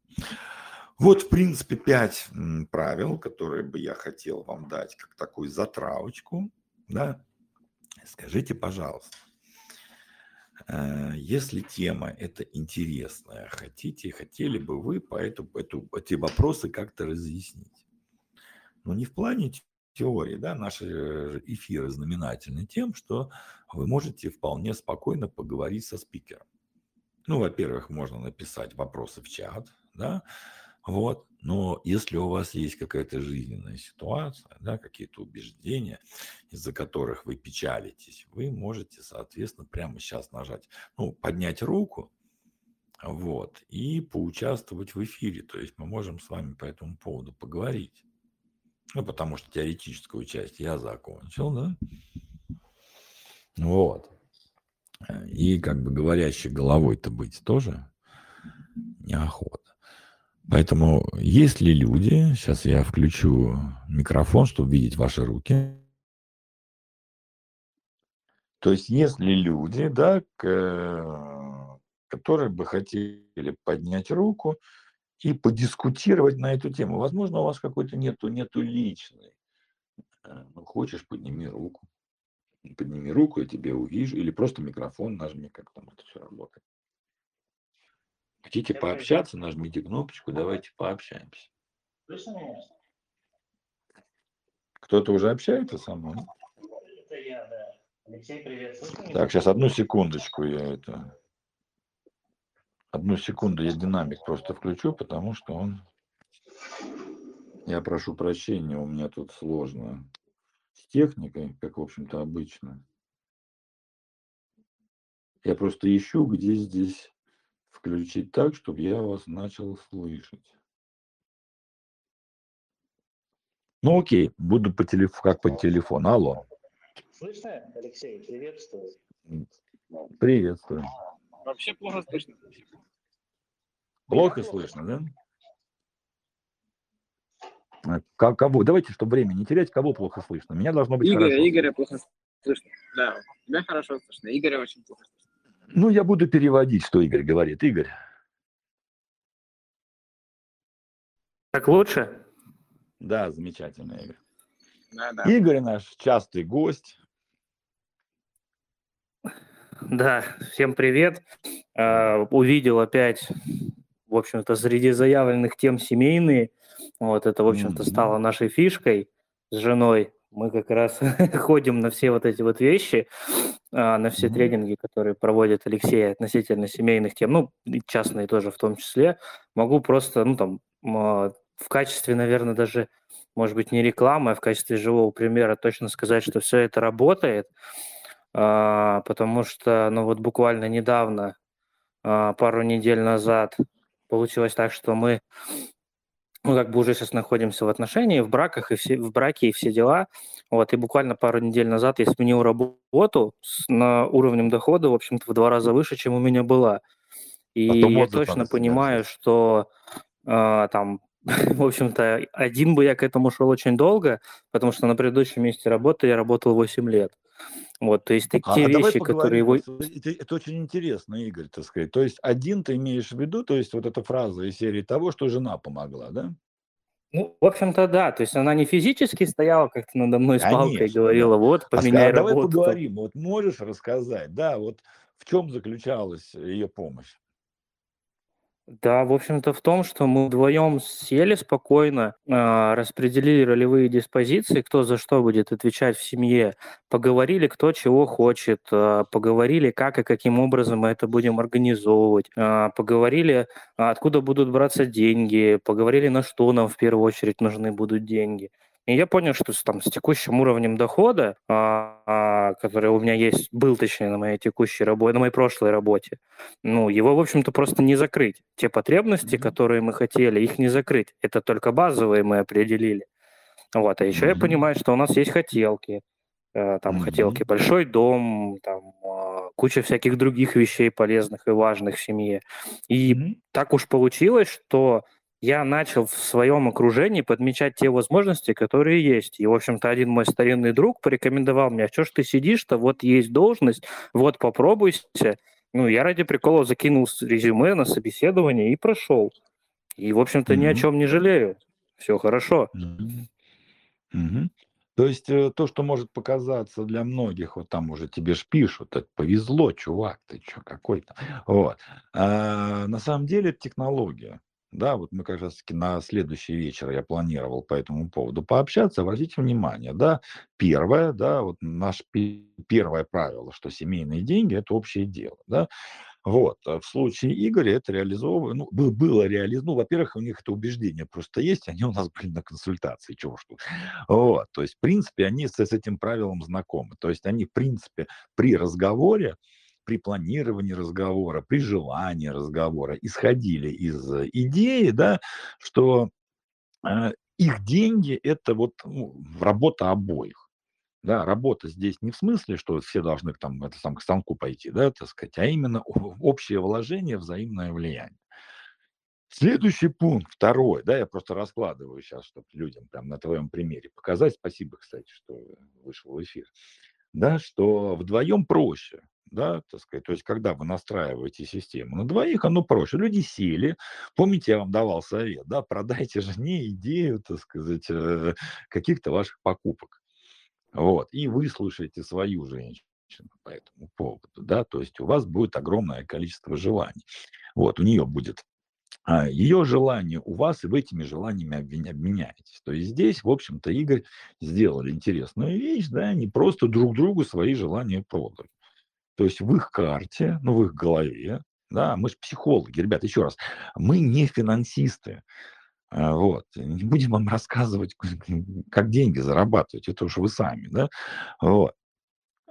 Вот, в принципе, пять правил, которые бы я хотел вам дать как такую затравочку. Да? Скажите, пожалуйста, Э, если тема это интересная, хотите, хотели бы вы по эту, эту, эти вопросы как-то разъяснить. Но не в плане теории, да, наши эфиры знаменательны тем, что вы можете вполне спокойно поговорить со спикером. Ну, во-первых, можно написать вопросы в чат, да, вот. Но если у вас есть какая-то жизненная ситуация, да, какие-то убеждения, из-за которых вы печалитесь, вы можете, соответственно, прямо сейчас нажать, ну, поднять руку, вот, и поучаствовать в эфире. То есть мы можем с вами по этому поводу поговорить. Ну, потому что теоретическую часть я закончил, да. Вот. И как бы говорящей головой-то быть тоже неохота. Поэтому есть ли люди, сейчас я включу микрофон, чтобы видеть ваши руки. То есть есть ли люди, да, которые бы хотели поднять руку и подискутировать на эту тему. Возможно, у вас какой-то нету, нету личной. Э, ну, хочешь, подними руку. Подними руку, я тебя увижу. Или просто микрофон нажми, как там это все работает. Хотите пообщаться, нажмите кнопочку, давайте пообщаемся. Кто-то уже общается со мной? Это я, да. Алексей, привет. Так, сейчас одну секундочку я это... Одну секунду я динамик просто включу, потому что он... Я прошу прощения, у меня тут сложно с техникой, как, в общем-то, обычно. Я просто ищу, где здесь включить так, чтобы я вас начал слышать. Ну окей, буду по телефону, как по телефону. Алло. Слышно, Алексей? Приветствую. Приветствую. Вообще плохо слышно. Плохо слышно, да? А, кого? Давайте, чтобы время не терять, кого плохо слышно. Меня должно быть Игоря, хорошо. Игоря плохо слышно. Да, тебя хорошо слышно. Игоря очень плохо слышно. Ну, я буду переводить, что Игорь говорит. Игорь. Так лучше? Да, замечательно, Игорь. Да, да. Игорь наш частый гость. Да, всем привет. Uh, увидел опять, в общем-то, среди заявленных тем семейные. Вот это, в общем-то, стало нашей фишкой с женой. Мы как раз ходим на все вот эти вот вещи, uh, на все тренинги, которые проводит Алексей относительно семейных тем, ну, и частные тоже в том числе. Могу просто, ну, там, в качестве, наверное, даже, может быть, не рекламы, а в качестве живого примера точно сказать, что все это работает. А, потому что, ну вот буквально недавно, а, пару недель назад, получилось так, что мы, ну как бы уже сейчас находимся в отношении, в браках и все, в браке и все дела, вот, и буквально пару недель назад я сменил работу с, на уровнем дохода, в общем-то, в два раза выше, чем у меня была. И а я точно понимаю, что э, там в общем-то, один бы я к этому шел очень долго, потому что на предыдущем месте работы я работал 8 лет. Вот, то есть а, те а вещи, которые его... Это, это очень интересно, Игорь, так сказать. То есть один ты имеешь в виду, то есть вот эта фраза из серии того, что жена помогла, да? Ну, в общем-то, да. То есть она не физически стояла как-то надо мной с палкой и говорила, вот, поменяй а, работу. Давай поговорим. Вот можешь рассказать, да, вот в чем заключалась ее помощь? Да, в общем-то, в том, что мы вдвоем сели спокойно, э, распределили ролевые диспозиции, кто за что будет отвечать в семье, поговорили, кто чего хочет, э, поговорили, как и каким образом мы это будем организовывать, э, поговорили, откуда будут браться деньги, поговорили, на что нам в первую очередь нужны будут деньги. И я понял, что с, там, с текущим уровнем дохода, а, а, который у меня есть, был точнее на моей текущей работе, на моей прошлой работе, ну, его, в общем-то, просто не закрыть. Те потребности, mm-hmm. которые мы хотели, их не закрыть. Это только базовые мы определили. Вот, а еще mm-hmm. я понимаю, что у нас есть хотелки. Э, там mm-hmm. хотелки большой дом, там э, куча всяких других вещей полезных и важных в семье. И mm-hmm. так уж получилось, что я начал в своем окружении подмечать те возможности, которые есть. И, в общем-то, один мой старинный друг порекомендовал мне, а что ж ты сидишь-то, вот есть должность, вот попробуйся. Ну, я ради прикола закинул резюме на собеседование и прошел. И, в общем-то, mm-hmm. ни о чем не жалею. Все хорошо. Mm-hmm. Mm-hmm. То есть э, то, что может показаться для многих, вот там уже тебе ж пишут, так повезло, чувак, ты что, какой-то. Вот. А, на самом деле это технология. Да, вот мы как раз таки на следующий вечер я планировал по этому поводу пообщаться. Обратите внимание, да, первое, да, вот наше первое правило, что семейные деньги– это общее дело, да. Вот. А в случае Игоря это реализовывано, ну, было, было реализовано, ну, во-первых, у них это убеждение просто есть, они у нас были на консультации, чего что. Вот. То есть, в принципе, они с, с этим правилом знакомы. То есть, они, в принципе, при разговоре, при планировании разговора, при желании разговора исходили из э, идеи, да, что э, их деньги – это вот ну, работа обоих. Да, работа здесь не в смысле, что все должны там, это, сам, к станку пойти, да, так сказать, а именно общее вложение, взаимное влияние. Следующий пункт, второй, да, я просто раскладываю сейчас, чтобы людям прям на твоем примере показать. Спасибо, кстати, что вышел в эфир. Да, что вдвоем проще да, так сказать, то есть когда вы настраиваете систему на двоих, оно проще. Люди сели, помните, я вам давал совет, да, продайте жене идею, так сказать, э, каких-то ваших покупок, вот, и выслушайте свою женщину по этому поводу, да, то есть у вас будет огромное количество желаний, вот, у нее будет а, ее желание у вас, и вы этими желаниями обменяетесь. То есть здесь, в общем-то, Игорь сделали интересную вещь, да, они просто друг другу свои желания продали. То есть в их карте, ну, в их голове, да, мы же психологи, ребят, еще раз, мы не финансисты. А, вот. Не будем вам рассказывать, как деньги зарабатывать, это уж вы сами, да. Вот.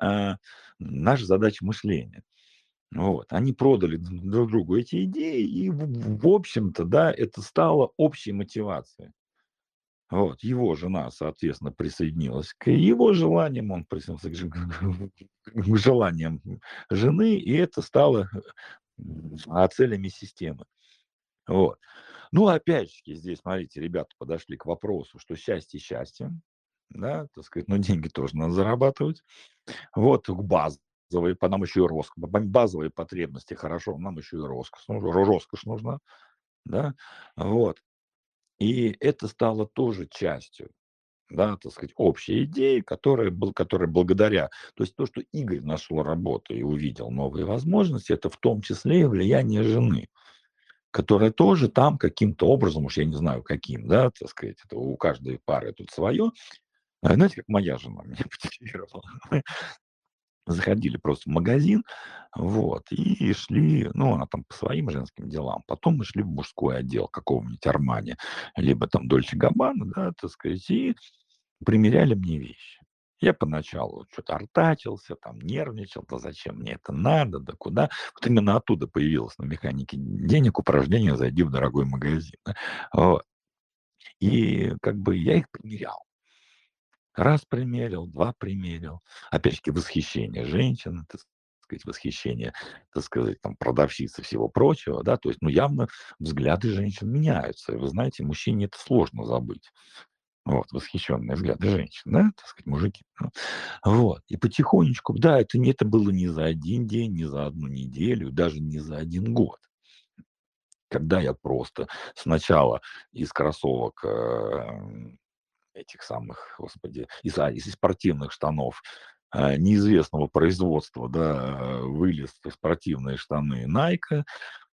А наша задача мышления. Вот. Они продали друг другу эти идеи, и, в, в общем-то, да, это стало общей мотивацией. Вот, его жена, соответственно, присоединилась к его желаниям, он присоединился к желаниям жены, и это стало а, целями системы. Вот. Ну, опять же, здесь, смотрите, ребята подошли к вопросу, что счастье счастье, да, так сказать, но деньги тоже надо зарабатывать. Вот, базовые, по нам еще и роскошь, базовые потребности, хорошо, нам еще и роскошь, роскошь нужна, да, вот. И это стало тоже частью да, так сказать, общей идеи, которая, был, которая благодаря, то есть то, что Игорь нашел работу и увидел новые возможности, это в том числе и влияние жены, которая тоже там каким-то образом, уж я не знаю каким, да, так сказать, это у каждой пары тут свое, знаете, как моя жена меня мотивировала заходили просто в магазин, вот, и шли, ну, она там по своим женским делам, потом мы шли в мужской отдел какого-нибудь Армани, либо там Дольче Габбана, да, так сказать, и примеряли мне вещи. Я поначалу что-то артачился, там нервничал, да зачем мне это надо, да куда. Вот именно оттуда появилось на механике денег упражнение «Зайди в дорогой магазин». Вот. И как бы я их примерял. Раз примерил, два примерил. Опять-таки восхищение женщины, так сказать, восхищение, так сказать, там, продавщицы всего прочего, да, то есть, ну, явно взгляды женщин меняются. И вы знаете, мужчине это сложно забыть. Вот, восхищенные взгляды женщин, да, так сказать, мужики. Ну, вот, и потихонечку, да, это, не, это было не за один день, не за одну неделю, даже не за один год когда я просто сначала из кроссовок э, этих самых, господи, из, а, из спортивных штанов э, неизвестного производства, да, вылез в спортивные штаны Nike,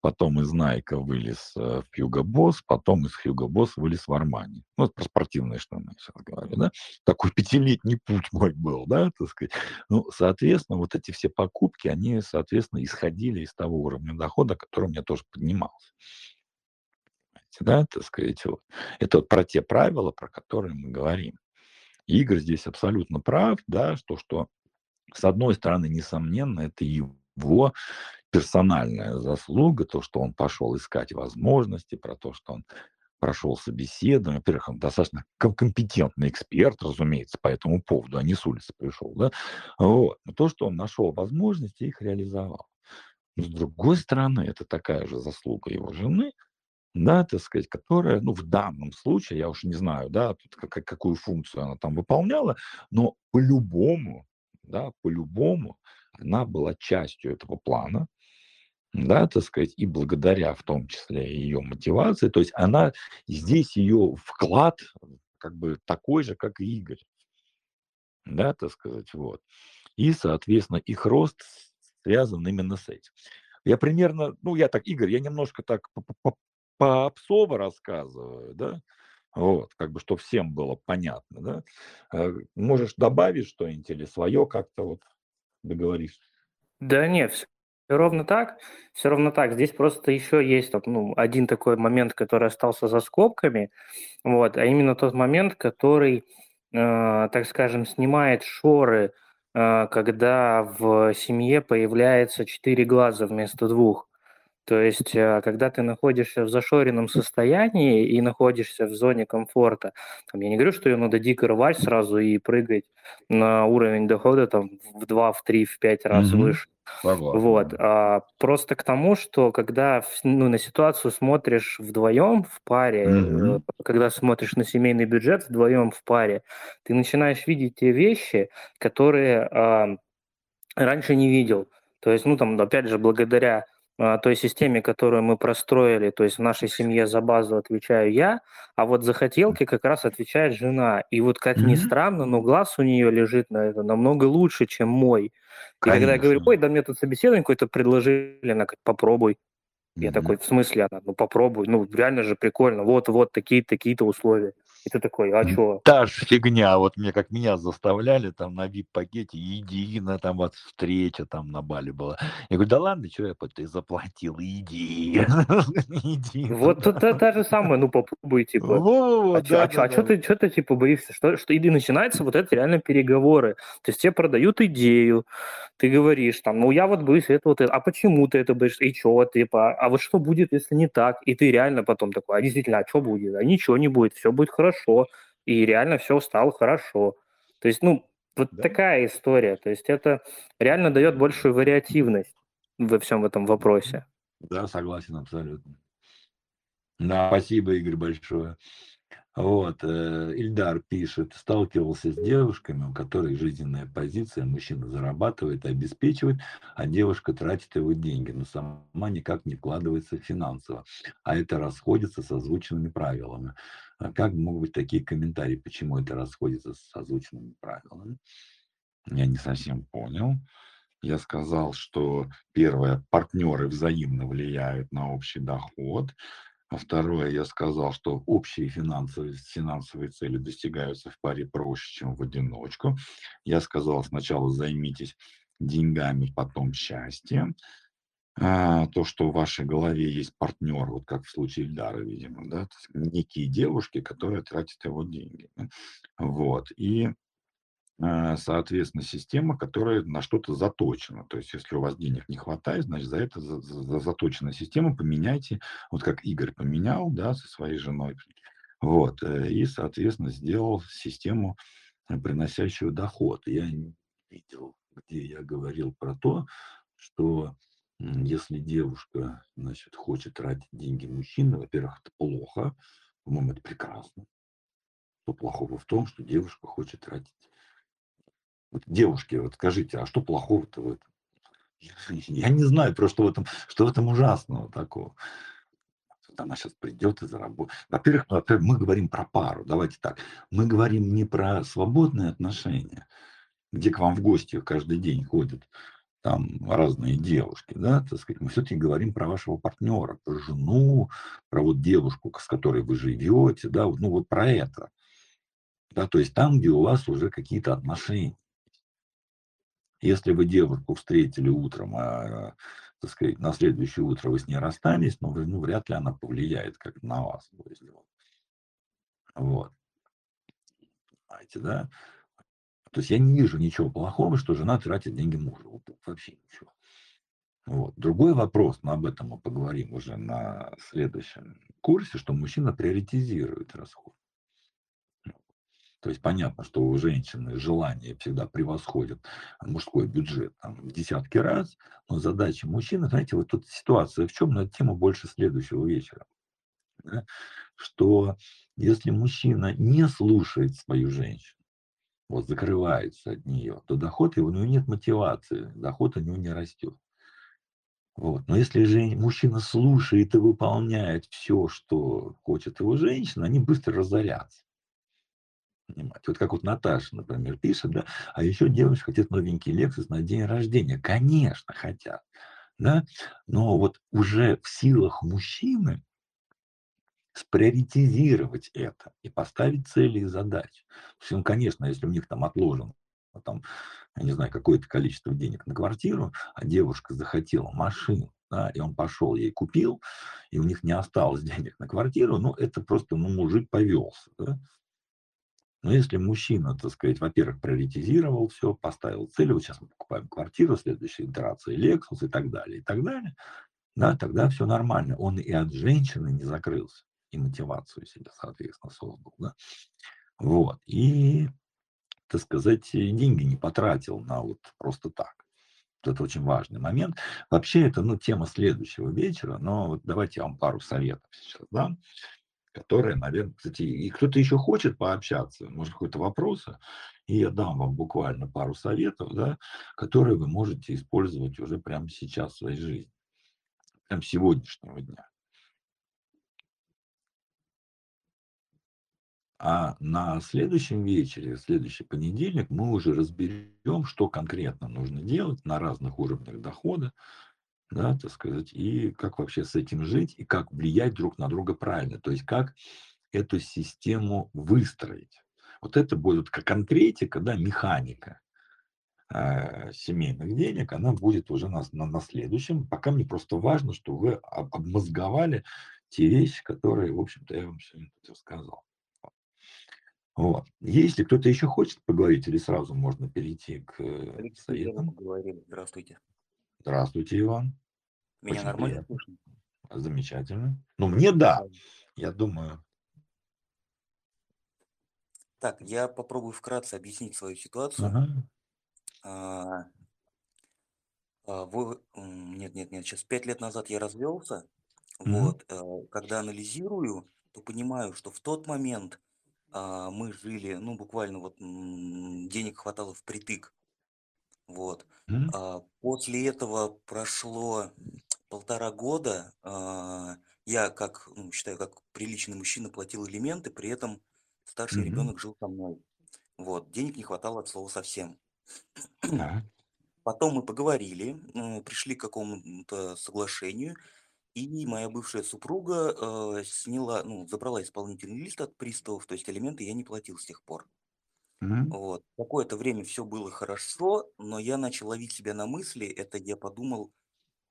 потом из Nike вылез э, в Hugo Boss, потом из Hugo Boss вылез в Армани. Ну, это про спортивные штаны сейчас говорю, да. Такой пятилетний путь мой был, да, так сказать. Ну, соответственно, вот эти все покупки, они, соответственно, исходили из того уровня дохода, который у меня тоже поднимался да, так сказать, вот. это вот про те правила, про которые мы говорим. Игорь здесь абсолютно прав, да, что, что с одной стороны, несомненно, это его персональная заслуга, то, что он пошел искать возможности, про то, что он прошел собеседование. Во-первых, он достаточно компетентный эксперт, разумеется, по этому поводу, а не с улицы пришел. Да? Вот. Но то, что он нашел возможности, их реализовал. Но с другой стороны, это такая же заслуга его жены – да, так сказать, которая, ну, в данном случае, я уж не знаю, да, тут как, какую функцию она там выполняла, но по-любому, да, по-любому она была частью этого плана, да, так сказать, и благодаря в том числе ее мотивации, то есть она, здесь ее вклад как бы такой же, как и Игорь, да, так сказать, вот. И, соответственно, их рост связан именно с этим. Я примерно, ну, я так, Игорь, я немножко так по-псово рассказываю, да, вот, как бы, что всем было понятно, да. Э, можешь добавить что-нибудь или свое как-то вот договоришь? Да нет, все ровно так, все ровно так. Здесь просто еще есть ну, один такой момент, который остался за скобками, вот, а именно тот момент, который, э, так скажем, снимает шоры, э, когда в семье появляется четыре глаза вместо двух. То есть, э, когда ты находишься в зашоренном состоянии и находишься в зоне комфорта, там, я не говорю, что ее надо дико рвать сразу и прыгать на уровень дохода там, в 2, в 3, в 5 раз mm-hmm. выше. Согласен. Вот. А, просто к тому, что когда ну, на ситуацию смотришь вдвоем в паре, mm-hmm. когда смотришь на семейный бюджет вдвоем в паре, ты начинаешь видеть те вещи, которые а, раньше не видел. То есть, ну там, опять же, благодаря той системе, которую мы простроили, то есть в нашей семье за базу отвечаю я, а вот за хотелки как раз отвечает жена. И вот как ни странно, но глаз у нее лежит на это намного лучше, чем мой. Конечно. И когда я говорю, ой, да мне тут собеседование какое-то предложили, она говорит, попробуй. Я такой, в смысле она? Ну попробуй, ну реально же прикольно, вот-вот такие-такие-то условия. И ты такой, а что? Та же фигня, вот мне как меня заставляли там на VIP-пакете, иди на там вот встреча там на Бали была. Я говорю, да ладно, что я, ты заплатил, иди, иди. Вот тут та же самое, ну попробуй, типа. А что ты, что ты типа боишься? Что, что, и начинаются вот это реально переговоры. То есть тебе продают идею, ты говоришь там, ну я вот боюсь это вот, а почему ты это боишься, и что, типа, а вот что будет, если не так? И ты реально потом такой, а действительно, а что будет? А ничего не будет, все будет хорошо хорошо, и реально все стало хорошо. То есть, ну, вот да. такая история. То есть это реально дает большую вариативность во всем этом вопросе. Да, согласен абсолютно. Да, спасибо, Игорь, большое. Вот, э, Ильдар пишет, сталкивался с девушками, у которых жизненная позиция, мужчина зарабатывает и обеспечивает, а девушка тратит его деньги, но сама никак не вкладывается финансово, а это расходится с озвученными правилами. А как могут быть такие комментарии, почему это расходится с озвученными правилами? Я не совсем понял. Я сказал, что первое, партнеры взаимно влияют на общий доход. А второе, я сказал, что общие финансовые, финансовые цели достигаются в паре проще, чем в одиночку. Я сказал, сначала займитесь деньгами, потом счастьем. А, то, что в вашей голове есть партнер, вот как в случае Ильдара, видимо, да, некие девушки, которые тратят его деньги. Вот. И а, соответственно, система, которая на что-то заточена. То есть, если у вас денег не хватает, значит, за это за, за заточенная система поменяйте, вот как Игорь поменял, да, со своей женой. Вот, э, и, соответственно, сделал систему, э, приносящую доход. Я не видел, где я говорил про то, что если девушка, значит, хочет тратить деньги мужчины, во-первых, это плохо, по-моему, это прекрасно. Что плохого в том, что девушка хочет тратить вот девушки, вот скажите, а что плохого-то в этом? Я не знаю просто в этом, что в этом ужасного такого. Вот она сейчас придет и заработает. Во-первых, во-первых, мы говорим про пару. Давайте так. Мы говорим не про свободные отношения, где к вам в гости каждый день ходят там разные девушки, да, так сказать, мы все-таки говорим про вашего партнера, про жену, про вот девушку, с которой вы живете, да, ну вот про это. Да, то есть там, где у вас уже какие-то отношения. Если вы девушку встретили утром, а, так сказать, на следующее утро вы с ней расстались, ну, ну вряд ли она повлияет как на вас. Вот. Понимаете, да? То есть я не вижу ничего плохого, что жена тратит деньги мужу. Вот вообще ничего. Вот. Другой вопрос, но об этом мы поговорим уже на следующем курсе, что мужчина приоритизирует расход. То есть понятно, что у женщины желание всегда превосходит мужской бюджет там, в десятки раз, но задача мужчины, знаете, вот тут ситуация в чем, эту тему больше следующего вечера. Да? Что если мужчина не слушает свою женщину, вот закрывается от нее, то доход его, у него нет мотивации, доход у него не растет. Вот. Но если же мужчина слушает и выполняет все, что хочет его женщина, они быстро разорятся понимать. Вот как вот Наташа, например, пишет, да, а еще девушки хотят новенький Lexus на день рождения. Конечно, хотят, да, но вот уже в силах мужчины сприоритизировать это и поставить цели и задачи. В общем, конечно, если у них там отложено там, я не знаю, какое-то количество денег на квартиру, а девушка захотела машину, да, и он пошел ей купил, и у них не осталось денег на квартиру, ну, это просто, ну, мужик повелся, да, но если мужчина, так сказать, во-первых, приоритизировал все, поставил цели, вот сейчас мы покупаем квартиру, следующая итерация Lexus и так далее, и так далее, да, тогда все нормально. Он и от женщины не закрылся, и мотивацию себе, соответственно, создал, да. Вот, и, так сказать, деньги не потратил на вот просто так. Это очень важный момент. Вообще, это, ну, тема следующего вечера, но вот давайте я вам пару советов сейчас дам которые, наверное, кстати, и кто-то еще хочет пообщаться, может, какие-то вопросы, и я дам вам буквально пару советов, да, которые вы можете использовать уже прямо сейчас в своей жизни, прямо сегодняшнего дня. А на следующем вечере, в следующий понедельник, мы уже разберем, что конкретно нужно делать на разных уровнях дохода, да, так сказать, и как вообще с этим жить, и как влиять друг на друга правильно, то есть как эту систему выстроить. Вот это будет как конкретика, да, механика э, семейных денег, она будет уже на, на, на следующем. Пока мне просто важно, что вы об, обмозговали те вещи, которые, в общем-то, я вам сегодня рассказал. Вот. Если кто-то еще хочет поговорить, или сразу можно перейти к э, советам. Здравствуйте. Здравствуйте, Иван. Меня Очень нормально слышно? Замечательно. Ну, мне да, я думаю. Так, я попробую вкратце объяснить свою ситуацию. Ага. А, а, вы, нет, нет, нет, сейчас пять лет назад я развелся. Вот, а, когда анализирую, то понимаю, что в тот момент а, мы жили, ну, буквально вот денег хватало впритык. Вот. Мгм. После этого прошло полтора года, я как, ну, считаю, как приличный мужчина платил элементы, при этом старший Мгм. ребенок жил со мной. Вот, денег не хватало от слова совсем. Так. Потом мы поговорили, м, пришли к какому-то соглашению, и моя бывшая супруга э, сняла, ну, забрала исполнительный лист от приставов, то есть алименты я не платил с тех пор. Мгм. Вот. Какое-то время все было хорошо, но я начал ловить себя на мысли, это я подумал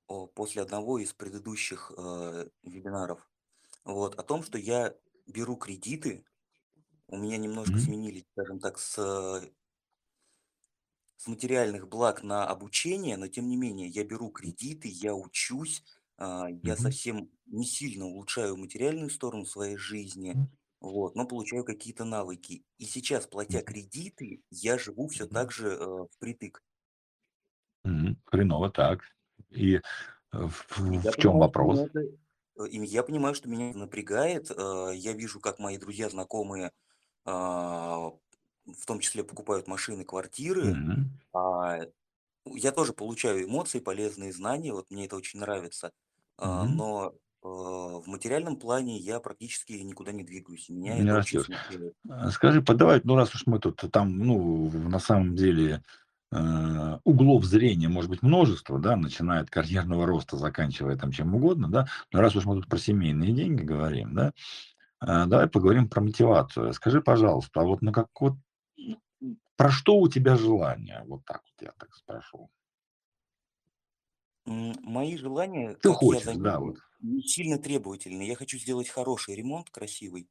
о, после одного из предыдущих э, вебинаров, вот, о том, что я беру кредиты, у меня немножко Мгм. сменились, скажем так, с, э, с материальных благ на обучение, но тем не менее я беру кредиты, я учусь, а, я Мгм. совсем не сильно улучшаю материальную сторону своей жизни, вот, но получаю какие-то навыки. И сейчас, платя кредиты, я живу все Мгм. так же э, впритык. Мгм. Хреново так. И, э, в И в я в чём понимаю, что меня вопрос? это, э, и я понимаю, что меня это напрягает. Э, я вижу, как мои друзья, знакомые, а, в том числе покупают машины, квартиры. Мгм. А, я тоже получаю эмоции, полезные знания, вот мне это очень нравится. А, Мгм. но, э, в материальном плане я практически никуда не двигаюсь. Меня Не это очень растёшь. смущает. А, скажи, по давай, ну, раз уж мы тут там, ну, в на самом деле, э, углов зрения может быть множество, да, начиная от карьерного роста, заканчивая там чем угодно, да. Но раз уж мы тут про семейные деньги говорим, да, а, давай поговорим про мотивацию. Скажи, пожалуйста, а вот на как вот, м, про что у тебя желание? Вот так вот я так спрошу. Мои желания, Что как я хочешь, да, вот. заметил, не сильно требовательные. Я хочу сделать хороший ремонт, красивый.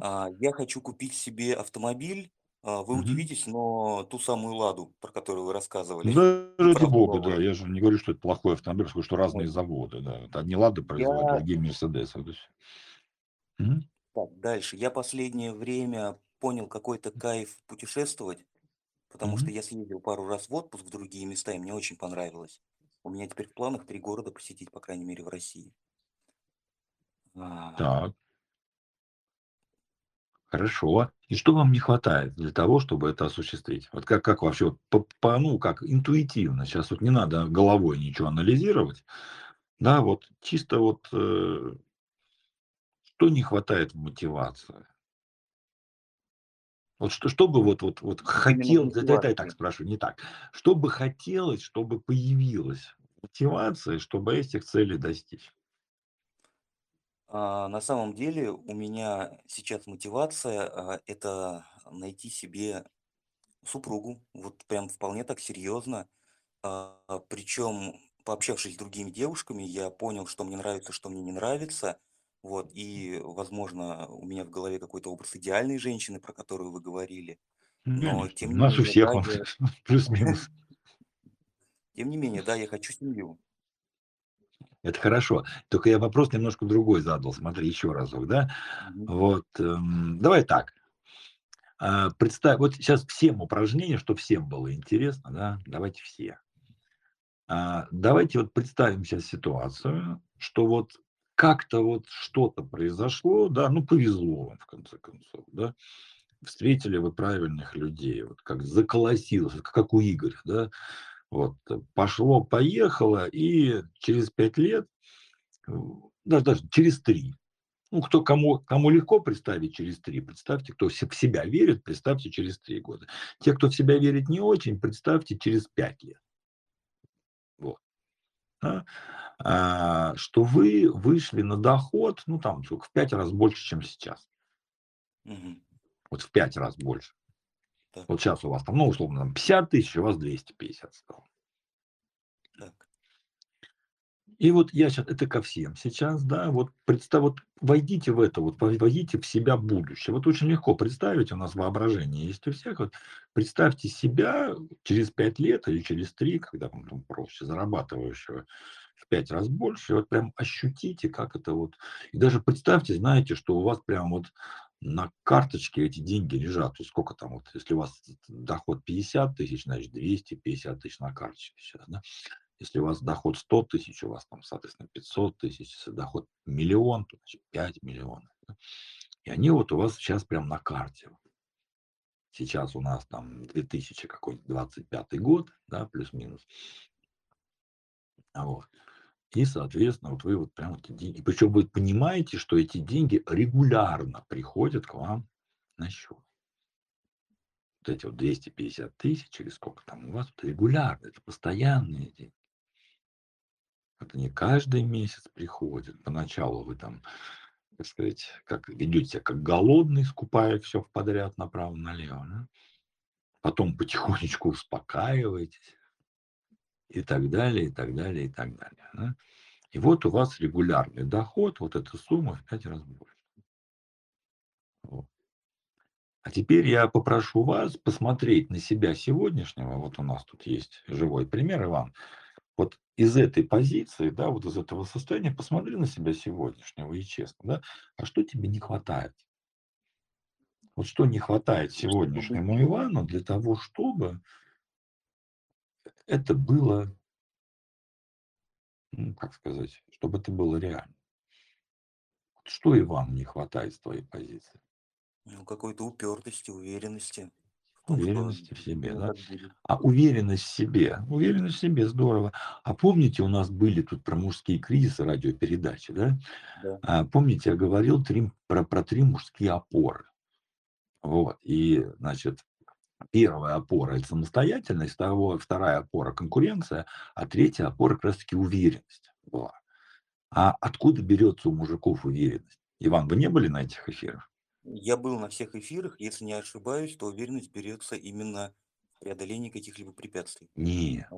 А, я хочу купить себе автомобиль. А, вы Мгм. удивитесь, но ту самую "Ладу", про которую вы рассказывали, да ради бога, да. Я же не говорю, что это плохой автомобиль, скажу, что Вот. разные заводы, да. Вот одни "Лады" производят, Я другие "Мерседесы". Вот. Мгм. Так, дальше. Я последнее время понял какой-то кайф путешествовать, потому что Мгм. я съездил пару раз в отпуск в другие места, и мне очень понравилось. У меня теперь в планах 3 города посетить, по крайней мере, в России. А, Так. Хорошо. И что вам не хватает для того, чтобы это осуществить? Вот как как вообще по по ну, как интуитивно, щас вот не надо головой ничего анализировать, да, вот чисто вот, э что не хватает в мотивации? Вот что что бы вот вот вот именно хотел да да да я так спрошу, не так. Что бы хотелось, чтобы появилась мотивация, чтобы этих целей достичь? А, на самом деле у меня сейчас мотивация, а, это найти себе супругу. Вот прям вполне так серьезно. А, причем, пообщавшись с другими девушками, я понял, что мне нравится, что мне не нравится. Вот, и, возможно, у меня в голове какой-то образ идеальной женщины, про которую вы говорили. Но тем у нас у всех он я плюс-минус. Тем не менее, да, я хочу семью. Это хорошо. Только я вопрос немножко другой задал. Смотри еще разок, да. Вот, эм, давай так. А, представь, вот сейчас всем упражнения, чтоб всем было интересно, да, давайте все. А, давайте вот представим щас ситуацию, что вот как-то вот что-то произошло, да, ну, повезло вам в конце концов, да. Встретили вы правильных людей, вот как заколосилось, как у Игоря, да. Вот пошло-поехало, и через 5 лет, в да даже через 3, ну, кто кому кому легко представить через 3, представьте, кто в себя верит, представьте через 3 года. Те, кто в себя верит не очень, представьте через 5 лет. Вот. Да. А, что вы вышли на доход, ну, там сколько, в 5 раз больше, чем сейчас. Мгм. Вот в 5 раз больше. Так. Вот щас у вас там, ну, условно, там 50 тысяч, у вас 250 стало. Так. И вот я щас это ко всем сейчас, да, вот представь, вот войдите в это, вот войдите в себя будущее. Вот очень легко представить, у нас воображение есть у всех. Вот представьте себя через 5 лет или через 3, когда вам там проще, зарабатывающего в 5 раз больше. И вот прям ощутите, как это вот. И даже представьте, знаете, что у вас прям вот на карточке эти деньги лежат. Вот сколько там вот, если у вас доход 50 тысяч, значит 250 тысяч на карточке щас, да. Если у вас доход 100 тысяч, у вас там, соответственно, 500 тысяч. Если доход 1 000 000, то значит 5 миллионов, да. И они вот у вас щас прям на карте. Сейчас у нас там 2000 какой-нибудь 25 год, да, плюс-минус. Вот. И, соответственно, вот вы вот прям эти деньги, причем вы понимаете, что эти деньги регулярно приходят к вам на счет. Вот эти вот 250 тысяч или сколько там у вас, это регулярно, это постоянные деньги. Это не каждый месяц приходит. Поначалу вы там, так сказать, как ведете себя как голодный, скупая все в подряд направо-налево. Да? Потом потихонечку успокаиваетесь и так далее, и так далее, и так далее. Да? И вот у вас регулярный доход, вот эта сумма в пять раз больше. Вот. А теперь я попрошу вас посмотреть на себя сегодняшнего. Вот у нас тут есть живой пример, Иван. Вот из этой позиции, да, вот из этого состояния, посмотри на себя сегодняшнего и честно, да, а что тебе не хватает? Вот что не хватает сегодняшнему Ивану для того, чтобы это было, ну, как сказать, чтобы это было реально. Что Ивану не хватает с твоей позиции? Ну, какой-то упертости, уверенности. Уверенности в себе, да? А уверенность в себе, уверенность в себе, здорово. А помните, у нас были тут про мужские кризисы радиопередачи, да? Да. А, помните, я говорил три, про, про три мужские опоры. Вот, и, значит, первая опора – это самостоятельность, вторая, вторая опора – конкуренция, а третья опора как раз-таки уверенность была. А откуда берется у мужиков уверенность? Иван, вы не были на этих эфирах? Я был на всех эфирах, если не ошибаюсь, то уверенность берется именно в преодолении каких-либо препятствий. Нет,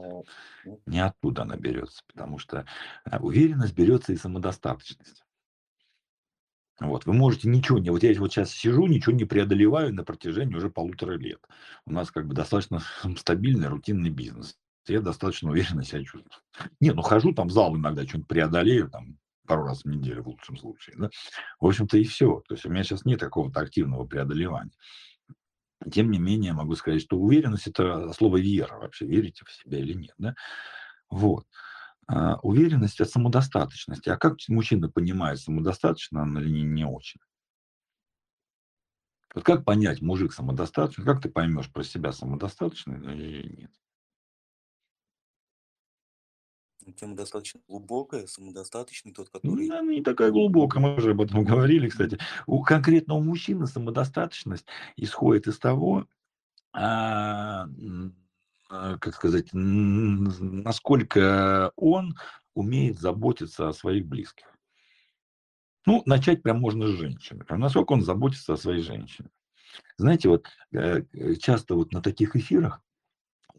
не оттуда она берется, потому что э, уверенность берется из самодостаточности. Вот, вы можете ничего не... Вот я вот сейчас сижу, ничего не преодолеваю на протяжении уже полутора лет. У нас как бы достаточно стабильный, рутинный бизнес. Я достаточно уверенно себя чувствую. Не, ну хожу там в зал иногда, что-нибудь преодолею, там, пару раз в неделю в лучшем случае. Да? В общем-то и все. То есть у меня сейчас нет какого-то активного преодолевания. Тем не менее, могу сказать, что уверенность – это слово вера вообще, верите в себя или нет. Да? Вот. А, уверенность – это самодостаточность. А как мужчина понимает, самодостаточно он или не, не очень? Вот как понять, мужик самодостаточный, как ты поймешь про себя самодостаточный или нет? Тема достаточно глубокая, самодостаточный тот, который... Ну, она не такая глубокая, мы уже об этом говорили, кстати. У конкретного мужчины самодостаточность исходит из того, а, как сказать, насколько он умеет заботиться о своих близких. Ну, начать прям можно с женщины. Насколько он заботится о своей женщине. Знаете, вот э, э, часто вот на таких эфирах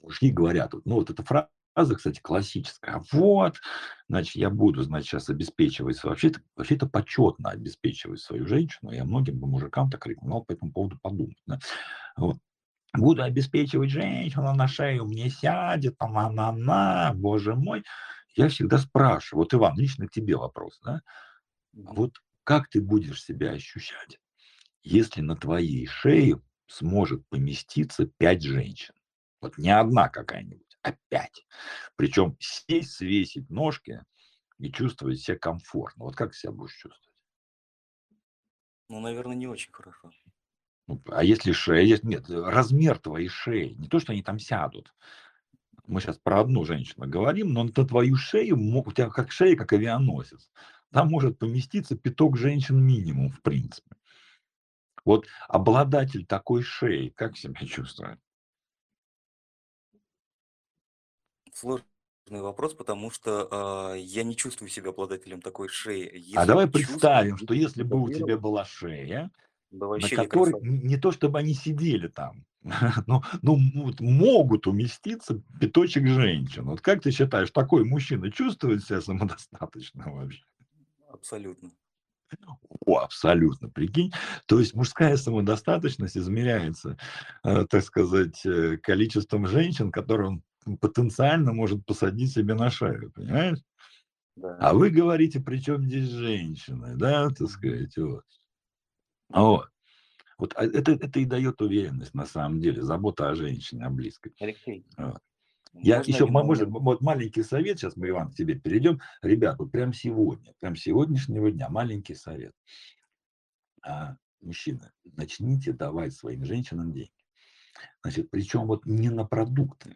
мужики говорят, ну вот эта фраза, кстати, классическая. Вот, значит, я буду, значит, сейчас обеспечивать, вообще-то, вообще-то почетно обеспечивать свою женщину. Я многим бы мужикам так рекомендовал по этому поводу подумать. Да? Вот. Буду обеспечивать женщину, на шею мне сядет, там она-на, боже мой. Я всегда спрашиваю, вот, Иван, лично к тебе вопрос, да? Вот как ты будешь себя ощущать, если на твоей шее сможет поместиться пять женщин? Вот не одна какая-нибудь, а пять. Причем сесть, свесить ножки и чувствовать себя комфортно. Вот как себя будешь чувствовать? Ну, наверное, не очень хорошо. Ну, а если шея? Нет, размер твоей шеи. Не то, что они там сядут. Мы сейчас про одну женщину говорим, но на твою шею, у тебя как шея, как авианосец. Там может поместиться пяток женщин минимум, в принципе. Вот обладатель такой шеи, как себя чувствует? Сложный вопрос, потому что а, я не чувствую себя обладателем такой шеи. А Если давай чувствую, представим, что если бы у тебя была шея, да на вообще которой некрасиво. н- не то чтобы они сидели там, но, но вот могут уместиться пяточек женщин. Вот как ты считаешь, такой мужчина чувствует себя самодостаточным вообще? Абсолютно. О, абсолютно, прикинь. То есть мужская самодостаточность измеряется, э, так сказать, э, количеством женщин, которые он потенциально может посадить себе на шею, понимаешь? Да. А вы говорите, при чем здесь женщины, да, так сказать, вот. Вот. Вот а это, это и дает уверенность, на самом деле, забота о женщине, о близкой. Алексей, Вот. Я можно еще, один мо- может, момент? вот маленький совет, сейчас мы, Иван, к тебе перейдем. Ребят, вот прям сегодня, прям сегодняшнего дня, маленький совет. А, мужчины, начните давать своим женщинам деньги. Значит, причем вот не на продукты,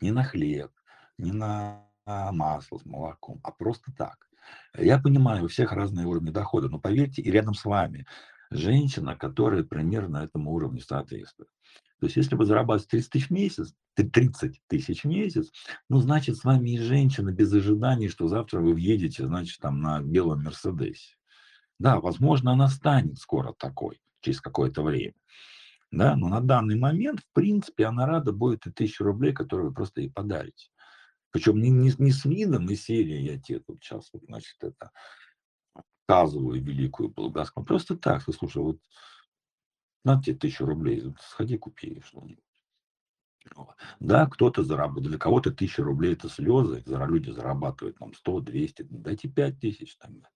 не на хлеб, не на масло с молоком, а просто так. Я понимаю, у всех разные уровни дохода, но поверьте, и рядом с вами женщина, которая примерно этому уровню соответствует. То есть если вы зарабатываете 30 тысяч в месяц, 30 тысяч в месяц, ну, значит, с вами и женщина без ожиданий, что завтра вы въедете, значит, там на белом Мерседесе. Да, возможно, она станет скоро такой, через какое-то время. Да, но на данный момент, в принципе, она рада будет и тысячу рублей, которые вы просто ей подарите. Причем не, не, не с видом и серии я тебе тут сейчас, вот, значит, это показываю великую Болгаску. Просто так, что, слушай, вот на тебе тысячу рублей, сходи купи что-нибудь. Да, кто-то зарабатывает, для кого-то тысяча рублей это слезы, люди зарабатывают там 100, 200, дайте 5 тысяч тогда.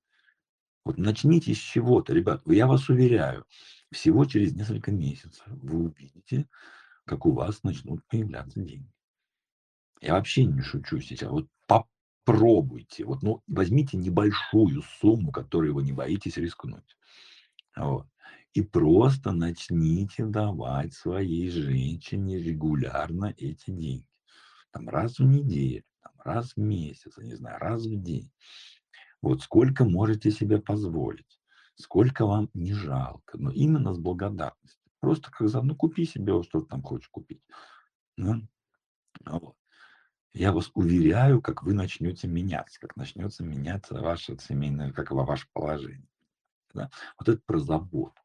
Вот начните с чего-то, ребят, я вас уверяю, всего через несколько месяцев вы увидите, как у вас начнут появляться деньги. Я вообще не шучу сейчас. Вот попробуйте. Вот, ну, возьмите небольшую сумму, которую вы не боитесь рискнуть. Вот. И просто начните давать своей женщине регулярно эти деньги. Там раз в неделю, там, раз в месяц, я не знаю, раз в день. Вот сколько можете себе позволить, сколько вам не жалко, но именно с благодарностью. Просто как за, ну купи себе, что ты там хочешь купить. Да? Вот. Я вас уверяю, как вы начнете меняться, как начнется меняться ваше семейное, как ваше положение. Да? Вот это про заботу.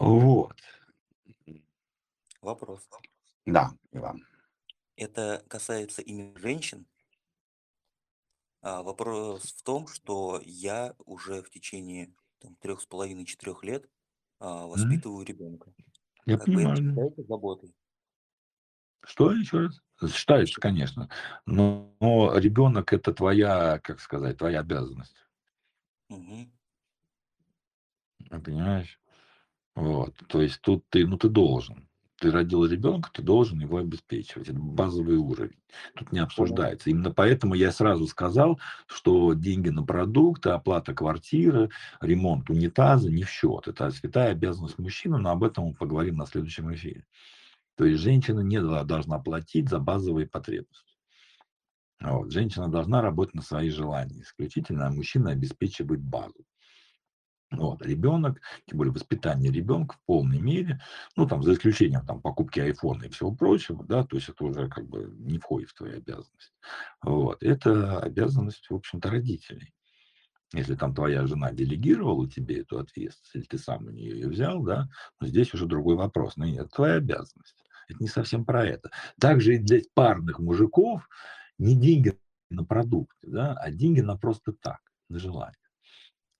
Вот. Вопрос. Да, Иван. Это касается именно женщин а, вопрос в том, что я уже в течение там, трех с половиной четырех лет а, воспитываю ребенка. Я Как бы это понимаю. заботой? Что еще раз? Считается, конечно. Но, но ребенок это твоя, как сказать, твоя обязанность. Мгм. Понимаешь? Вот. То есть тут ты, ну ты должен ты родил ребенка, ты должен его обеспечивать. Это базовый уровень. Тут не обсуждается. Именно поэтому я сразу сказал, что деньги на продукты, оплата квартиры, ремонт унитаза не в счет. Это святая обязанность мужчины, но об этом мы поговорим на следующем эфире. То есть женщина не должна платить за базовые потребности. Вот. Женщина должна работать на свои желания исключительно, а мужчина обеспечивает базу. Вот, ребенок, тем более воспитание ребенка в полной мере, ну, там, за исключением там, покупки айфона и всего прочего, да, то есть это уже как бы не входит в твою обязанность. Вот, это обязанность, в общем-то, родителей. Если там твоя жена делегировала тебе эту ответственность, или ты сам у нее ее взял, да, но здесь уже другой вопрос. Но нет, твоя обязанность. Это не совсем про это. Также и для парных мужиков не деньги на продукты, да, а деньги на просто так, на желание.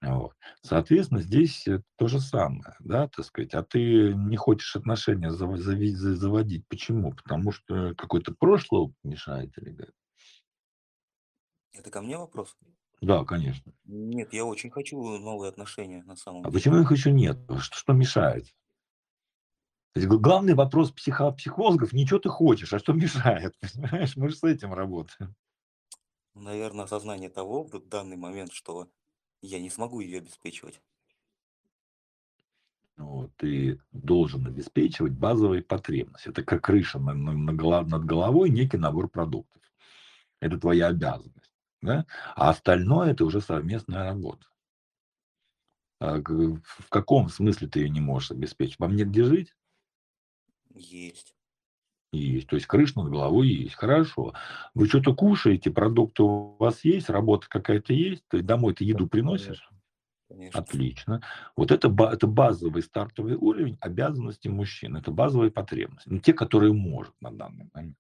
Вот. Соответственно, здесь то же самое, да, так сказать. А ты не хочешь отношения заводить. Почему? Потому что какое-то прошлое мешает или как? Это ко мне вопрос? Да, конечно. Нет, я очень хочу новые отношения на самом А деле. почему их еще нет? Что, что мешает? То есть главный вопрос психо психологов не что ты хочешь, а что мешает. Понимаешь? Мы же с этим работаем. Наверное, осознание того в данный момент, что я не смогу ее обеспечивать. Вот, ты должен обеспечивать базовые потребности. Это как крыша на, на, на голов, над головой, некий набор продуктов. Это твоя обязанность. Да? А остальное это уже совместная работа. А в каком смысле ты ее не можешь обеспечить? Вам нет где жить? Есть. Есть. То есть крыша над головой есть. Хорошо. Вы что-то кушаете, продукты у вас есть, работа какая-то есть, то есть домой ты еду приносишь? Конечно. Отлично. Вот это, это базовый стартовый уровень обязанностей мужчин. Это базовые потребности. Ну, те, которые может на данный момент.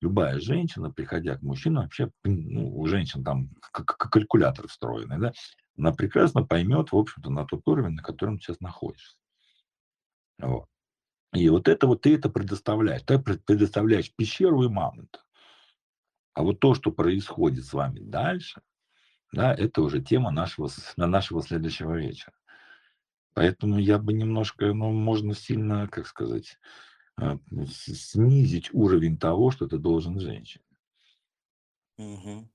Любая женщина, приходя к мужчине, вообще, ну, у женщин там калькулятор встроенный, да, она прекрасно поймет, в общем-то, на тот уровень, на котором сейчас находишься. Вот. И вот это вот ты это предоставляешь. Ты предоставляешь пещеру и мамонта. А вот то, что происходит с вами дальше, да, это уже тема нашего, на нашего следующего вечера. Поэтому я бы немножко, ну, можно сильно, как сказать, э, снизить уровень того, что ты должен женщине. Угу.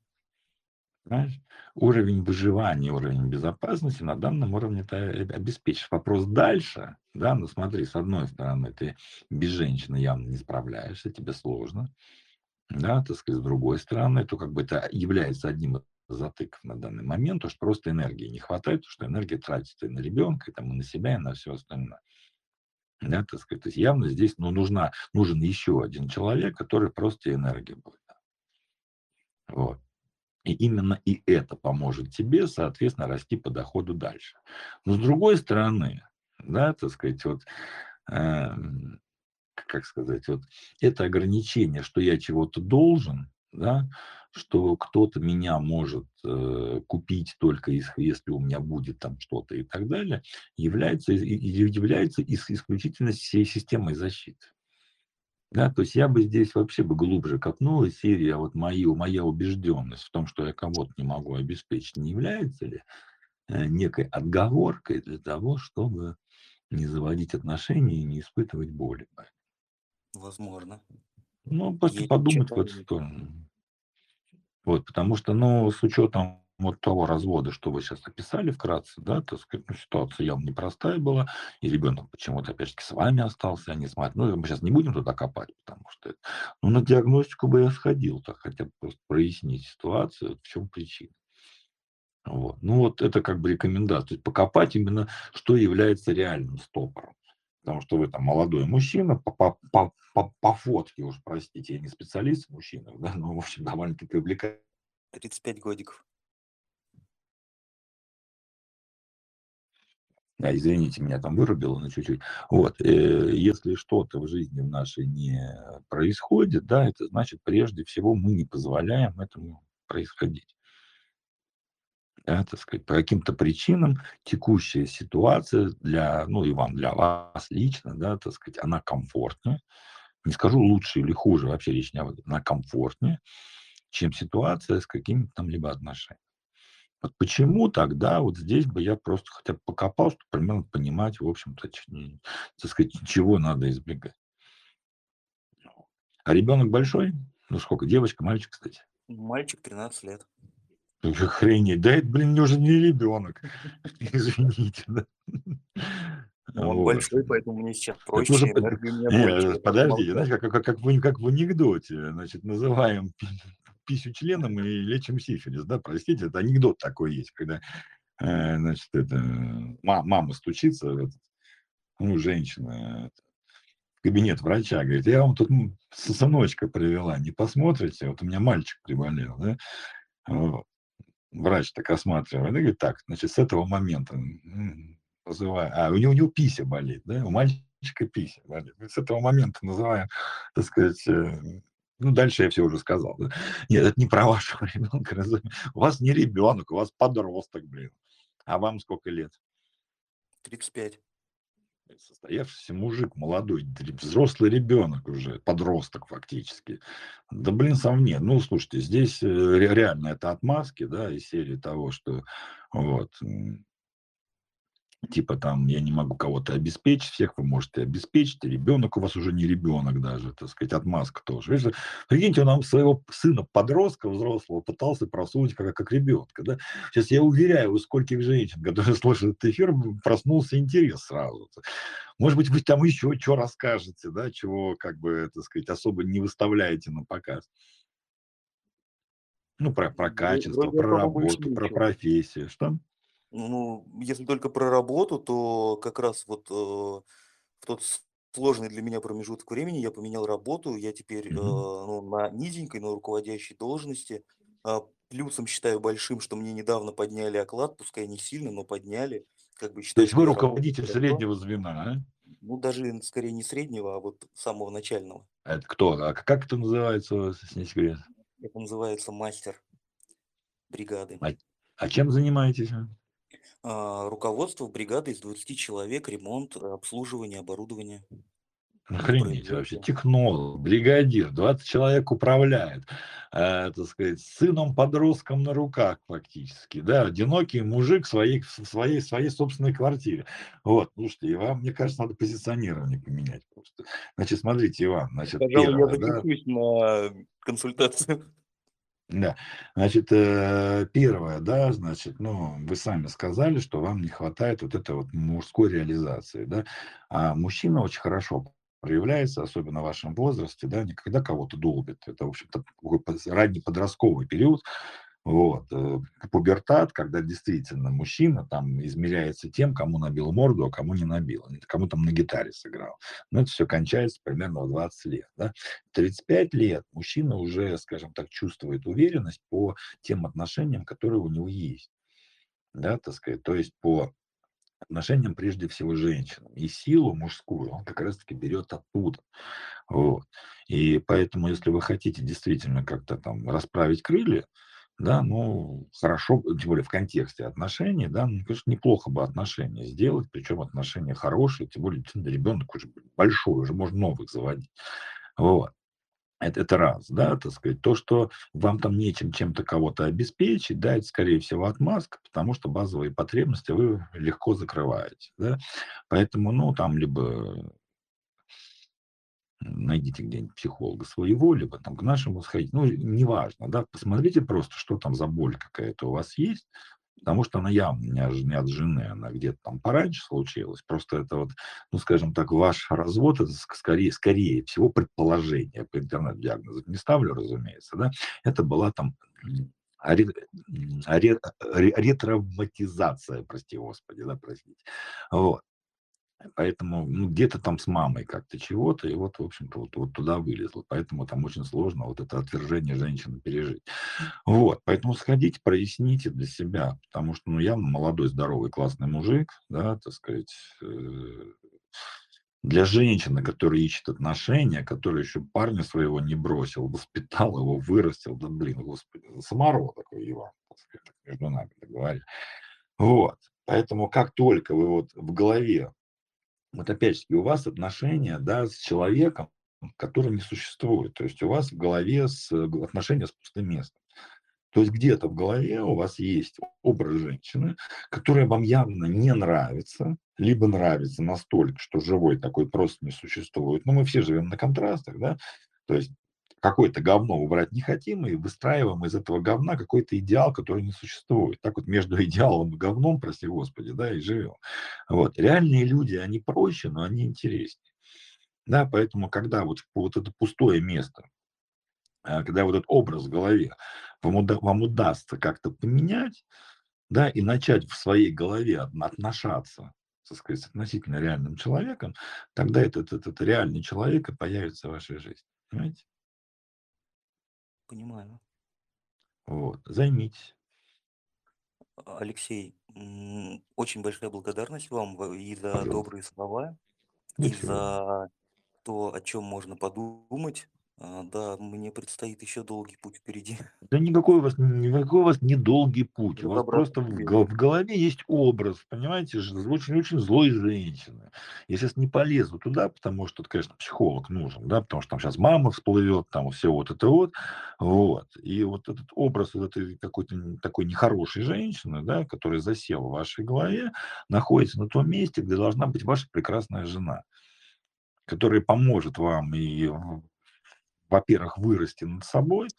Понимаешь? Уровень выживания, уровень безопасности на данном уровне ты обеспечишь. Вопрос дальше, да, ну смотри, с одной стороны, ты без женщины явно не справляешься, тебе сложно. да, так сказать, с другой стороны, то как бы это является одним из затыков на данный момент, что просто энергии не хватает, что энергия тратится и на ребенка, и, там, и на себя, и на все остальное. Да, так сказать, то есть явно здесь ну, нужна, нужен еще один человек, который просто энергия будет. Вот. И именно и это поможет тебе, соответственно, расти по доходу дальше. Но с другой стороны, да, так сказать, вот, э, как сказать, вот это ограничение, что я чего-то должен, да, что кто-то меня может э, купить только если у меня будет там что-то и так далее, является, является исключительно всей системой защиты. Да, то есть я бы здесь вообще бы глубже копнул, и серия вот мои, моя убежденность в том, что я кого-то не могу обеспечить, не является ли э, некой отговоркой для того, чтобы не заводить отношения и не испытывать боли. Возможно. Ну, просто Есть подумать в эту сторону. Вот, потому что, ну, с учетом вот того развода, что вы сейчас описали вкратце, да, так сказать, ну, ситуация явно непростая была, и ребенок почему-то, опять же, с вами остался, а не с матерью. Ну, мы сейчас не будем туда копать, потому что это... Ну, на диагностику бы я сходил, так хотя бы просто прояснить ситуацию, в чем причина. Вот. Ну, вот это как бы рекомендация. То есть покопать именно, что является реальным стопором. Потому что вы там молодой мужчина, по, по, по, по, по фотке уж, простите, я не специалист в мужчинах, да, но, в общем, довольно-таки привлекательный. 35 годиков. А, извините, меня там вырубило на чуть-чуть. Вот, э, если что-то в жизни в нашей не происходит, да, это значит, прежде всего, мы не позволяем этому происходить. Да, так сказать, по каким-то причинам текущая ситуация для, ну и вам, для вас лично, да, так сказать, она комфортнее. Не скажу лучше или хуже, вообще речь не об этом, она комфортнее, чем ситуация с какими-то там либо отношениями. Вот почему тогда вот здесь бы я просто хотя бы покопал, чтобы примерно понимать, в общем-то, так сказать, чего надо избегать. А ребенок большой? Ну сколько? Девочка, мальчик, кстати? Мальчик 13 лет. Охренеть, да это, блин, уже не ребенок. Извините, да. Ну, он вот. большой, поэтому мне сейчас проще. Уже... Не, подождите, знаете, как, как, как, в, как в анекдоте, значит, называем писю членом и лечим сифилис, да, простите, это анекдот такой есть, когда, э, значит, это, мама стучится, этот, ну, женщина, в кабинет врача, говорит, я вам тут сыночка привела, не посмотрите, вот у меня мальчик приболел, да, вот. Врач так осматривает, и говорит, так, значит, с этого момента называю, а у него, у него пися болит, да, у мальчика пися болит, с этого момента называем, так сказать, э, ну, дальше я все уже сказал. Нет, это не про вашего ребенка. У вас не ребенок, у вас подросток, блин. А вам сколько лет? 35. Состоявшийся мужик, молодой, взрослый ребенок уже, подросток фактически. Да, блин, сам нет. Ну, слушайте, здесь э, реально это отмазки, да, из серии того, что вот, типа там я не могу кого-то обеспечить, всех вы можете обеспечить, ребенок у вас уже не ребенок даже, так сказать, отмазка тоже. Видите, прикиньте, он нам своего сына, подростка взрослого, пытался просунуть как, как ребенка. Да? Сейчас я уверяю, у скольких женщин, которые слушают этот эфир, проснулся интерес сразу. Может быть, вы там еще что расскажете, да, чего, как бы, так сказать, особо не выставляете на показ. Ну, про, про качество, про работу, про профессию. Что? Ну, если только про работу, то как раз вот э, в тот сложный для меня промежуток времени я поменял работу. Я теперь э, ну, на низенькой, но руководящей должности. А, плюсом считаю большим, что мне недавно подняли оклад, пускай не сильно, но подняли. Как бы То есть вы руководитель среднего звена, а? Ну, даже скорее не среднего, а вот самого начального. А это кто? А как это называется, если не секрет? Это называется мастер бригады. А, а чем занимаетесь? А, руководство бригады из 20 человек, ремонт, обслуживание, оборудование. Охренеть вообще, технолог, бригадир, 20 человек управляет, э, так сказать, сыном подростком на руках фактически, да, одинокий мужик в своей, в своей, в своей собственной квартире. Вот, слушайте, и вам, мне кажется, надо позиционирование поменять просто. Значит, смотрите, Иван, значит, Пожалуй, первое, я да? на консультацию. Да, значит, э, первое, да, значит, ну, вы сами сказали, что вам не хватает вот этой вот мужской реализации, да, а мужчина очень хорошо проявляется, особенно в вашем возрасте, да, никогда кого-то долбит. Это, в общем-то, ранний подростковый период, вот. Э, пубертат, когда действительно мужчина там измеряется тем, кому набил морду, а кому не набил, кому там на гитаре сыграл. Но это все кончается примерно в 20 лет. Да? 35 лет мужчина уже, скажем так, чувствует уверенность по тем отношениям, которые у него есть. Да, так сказать, то есть по отношениям прежде всего женщинам. И силу мужскую он как раз-таки берет оттуда. Вот. И поэтому, если вы хотите действительно как-то там расправить крылья, да, ну, хорошо, тем более в контексте отношений, да, ну, конечно, неплохо бы отношения сделать, причем отношения хорошие, тем более ребенок уже большой, уже можно новых заводить. Вот. Это, это раз, да, так сказать. То, что вам там нечем чем-то кого-то обеспечить, да, это, скорее всего, отмазка, потому что базовые потребности вы легко закрываете, да. Поэтому, ну, там либо найдите где-нибудь психолога своего, либо там к нашему сходить, ну, неважно, да, посмотрите просто, что там за боль какая-то у вас есть, потому что она явно не, от жены, она где-то там пораньше случилась, просто это вот, ну, скажем так, ваш развод, это скорее, скорее всего предположение, по интернет-диагнозу не ставлю, разумеется, да, это была там ретравматизация, прости господи, да, простите. Вот. Поэтому ну, где-то там с мамой как-то чего-то, и вот, в общем-то, вот, вот туда вылезло. Поэтому там очень сложно вот это отвержение женщины пережить. Вот, поэтому сходите, проясните для себя, потому что, ну, я молодой, здоровый, классный мужик, да, так сказать, э, для женщины, которая ищет отношения, которая еще парня своего не бросил, воспитал его, вырастил, да блин, господи, самород такой Иван, так сказать, между нами так говоря. Вот. Поэтому как только вы вот в голове вот опять-таки у вас отношения да, с человеком, который не существует. То есть у вас в голове с, отношения с пустым местом. То есть где-то в голове у вас есть образ женщины, которая вам явно не нравится, либо нравится настолько, что живой такой просто не существует. Но мы все живем на контрастах, да, то есть какое-то говно убрать не хотим и выстраиваем из этого говна какой-то идеал, который не существует. Так вот между идеалом и говном, прости господи, да, и живем. Вот. Реальные люди, они проще, но они интереснее. Да, поэтому, когда вот, вот это пустое место, а, когда вот этот образ в голове вам, уда, вам удастся как-то поменять, да, и начать в своей голове отношаться так сказать, относительно реальным человеком, тогда этот, этот, этот реальный человек и появится в вашей жизни. Понимаете? Понимаю. Вот, займитесь. Алексей, очень большая благодарность вам и за Пожалуйста. добрые слова, Да и за то, о чем можно подумать. А, да, мне предстоит еще долгий путь впереди. Да никакой у вас, никакой у вас недолгий путь. У вас просто в, в го- в голове есть образ, понимаете, очень-очень злой женщины. Я сейчас не полезу туда, потому что, конечно, психолог нужен, да, потому что там сейчас мама всплывет, там все вот это вот, вот. И вот этот образ вот этой какой-то такой нехорошей женщины, да, которая засела в вашей голове, находится на том месте, где должна быть ваша прекрасная жена, которая поможет вам и во-первых, вырасти над собой,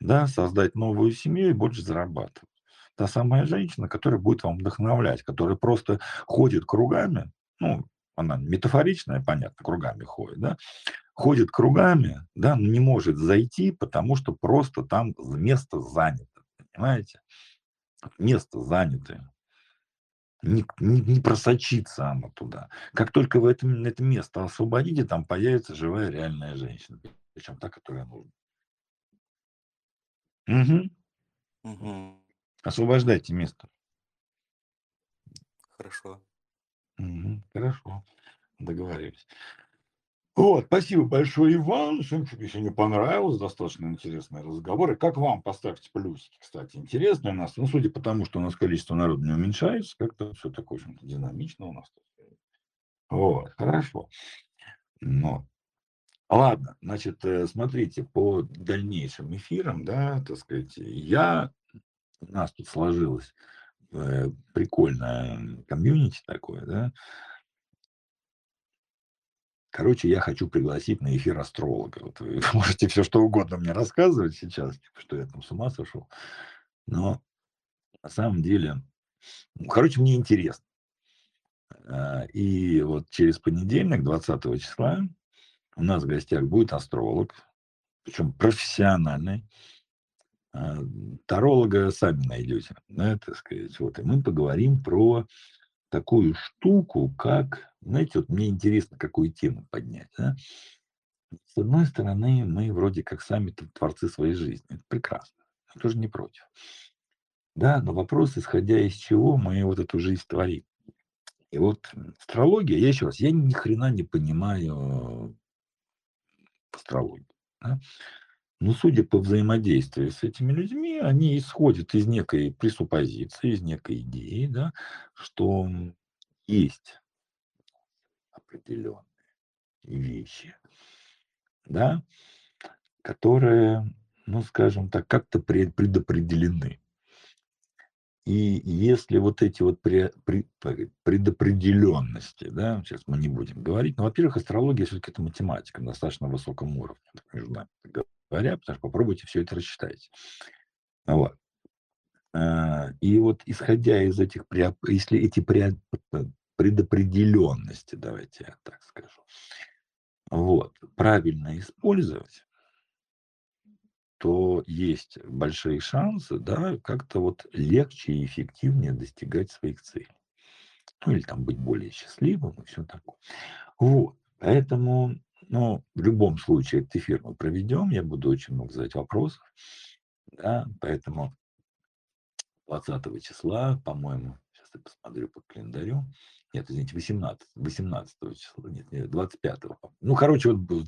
да, создать новую семью и больше зарабатывать. Та самая женщина, которая будет вам вдохновлять, которая просто ходит кругами, ну, она метафоричная, понятно, кругами ходит, да, ходит кругами, да, но не может зайти, потому что просто там место занято, понимаете? Место занятое. Не, не, не просочится она туда. Как только вы это, это место освободите, там появится живая реальная женщина причем та, которая нужна. Угу. Угу. Освобождайте место. Хорошо. Угу. Хорошо. Договорились. Вот, спасибо большое, Иван. Если не понравилось, достаточно интересные разговоры. Как вам поставьте плюсики, кстати, интересно у нас. Ну, судя по тому, что у нас количество народа не уменьшается, как-то все такое очень динамично у нас. Вот, хорошо. Но Ладно, значит, э, смотрите, по дальнейшим эфирам, да, так сказать, я, у нас тут сложилось э, прикольное комьюнити такое, да. Короче, я хочу пригласить на эфир астролога. Вот вы можете все что угодно мне рассказывать сейчас, типа, что я там с ума сошел. Но на самом деле, ну, короче, мне интересно. А, и вот через понедельник, 20 числа, у нас в гостях будет астролог, причем профессиональный. А, таролога сами найдете, да, так сказать. Вот, и мы поговорим про такую штуку, как, знаете, вот мне интересно, какую тему поднять. Да? С одной стороны, мы вроде как сами творцы своей жизни. Это прекрасно. Я тоже не против. Да, но вопрос, исходя из чего мы вот эту жизнь творим. И вот астрология, я еще раз, я ни хрена не понимаю астрологии. Да? Но судя по взаимодействию с этими людьми, они исходят из некой пресуппозиции, из некой идеи, да, что есть определенные вещи, да, которые, ну, скажем так, как-то предопределены. И если вот эти вот предопределенности, да, сейчас мы не будем говорить, но, во-первых, астрология все-таки это математика на достаточно высоком уровне, между нами говоря, потому что попробуйте все это рассчитать. Вот. А, и вот исходя из этих, если эти предопределенности, давайте я так скажу, вот, правильно использовать, то есть большие шансы, да, как-то вот легче и эффективнее достигать своих целей. Ну, или там быть более счастливым и все такое. Вот. Поэтому, ну, в любом случае, этот эфир мы проведем, я буду очень много задать вопросов, да, поэтому 20 числа, по-моему, сейчас я посмотрю по календарю, нет, извините, 18, 18 числа, нет, нет 25. Ну, короче, вот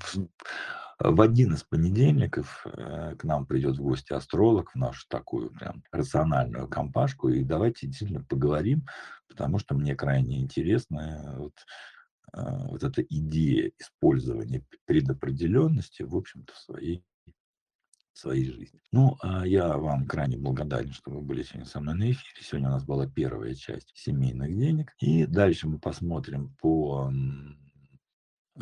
в один из понедельников э, к нам придет в гости астролог в нашу такую прям рациональную компашку, и давайте действительно поговорим, потому что мне крайне интересно вот, э, вот эта идея использования предопределенности, в общем-то, в своей своей жизни. Ну, а я вам крайне благодарен, что вы были сегодня со мной на эфире. Сегодня у нас была первая часть семейных денег. И дальше мы посмотрим по,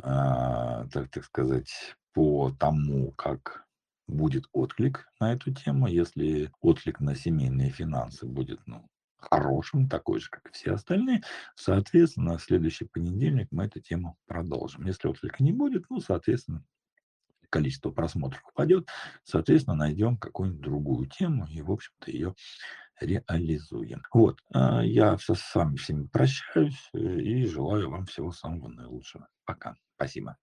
а, так, так сказать, по тому, как будет отклик на эту тему. Если отклик на семейные финансы будет ну, хорошим, такой же, как и все остальные, соответственно, в следующий понедельник мы эту тему продолжим. Если отклика не будет, ну, соответственно, количество просмотров упадет, соответственно, найдем какую-нибудь другую тему и, в общем-то, ее реализуем. Вот, а, я все с всеми прощаюсь э, и желаю вам всего самого наилучшего. Пока. Спасибо.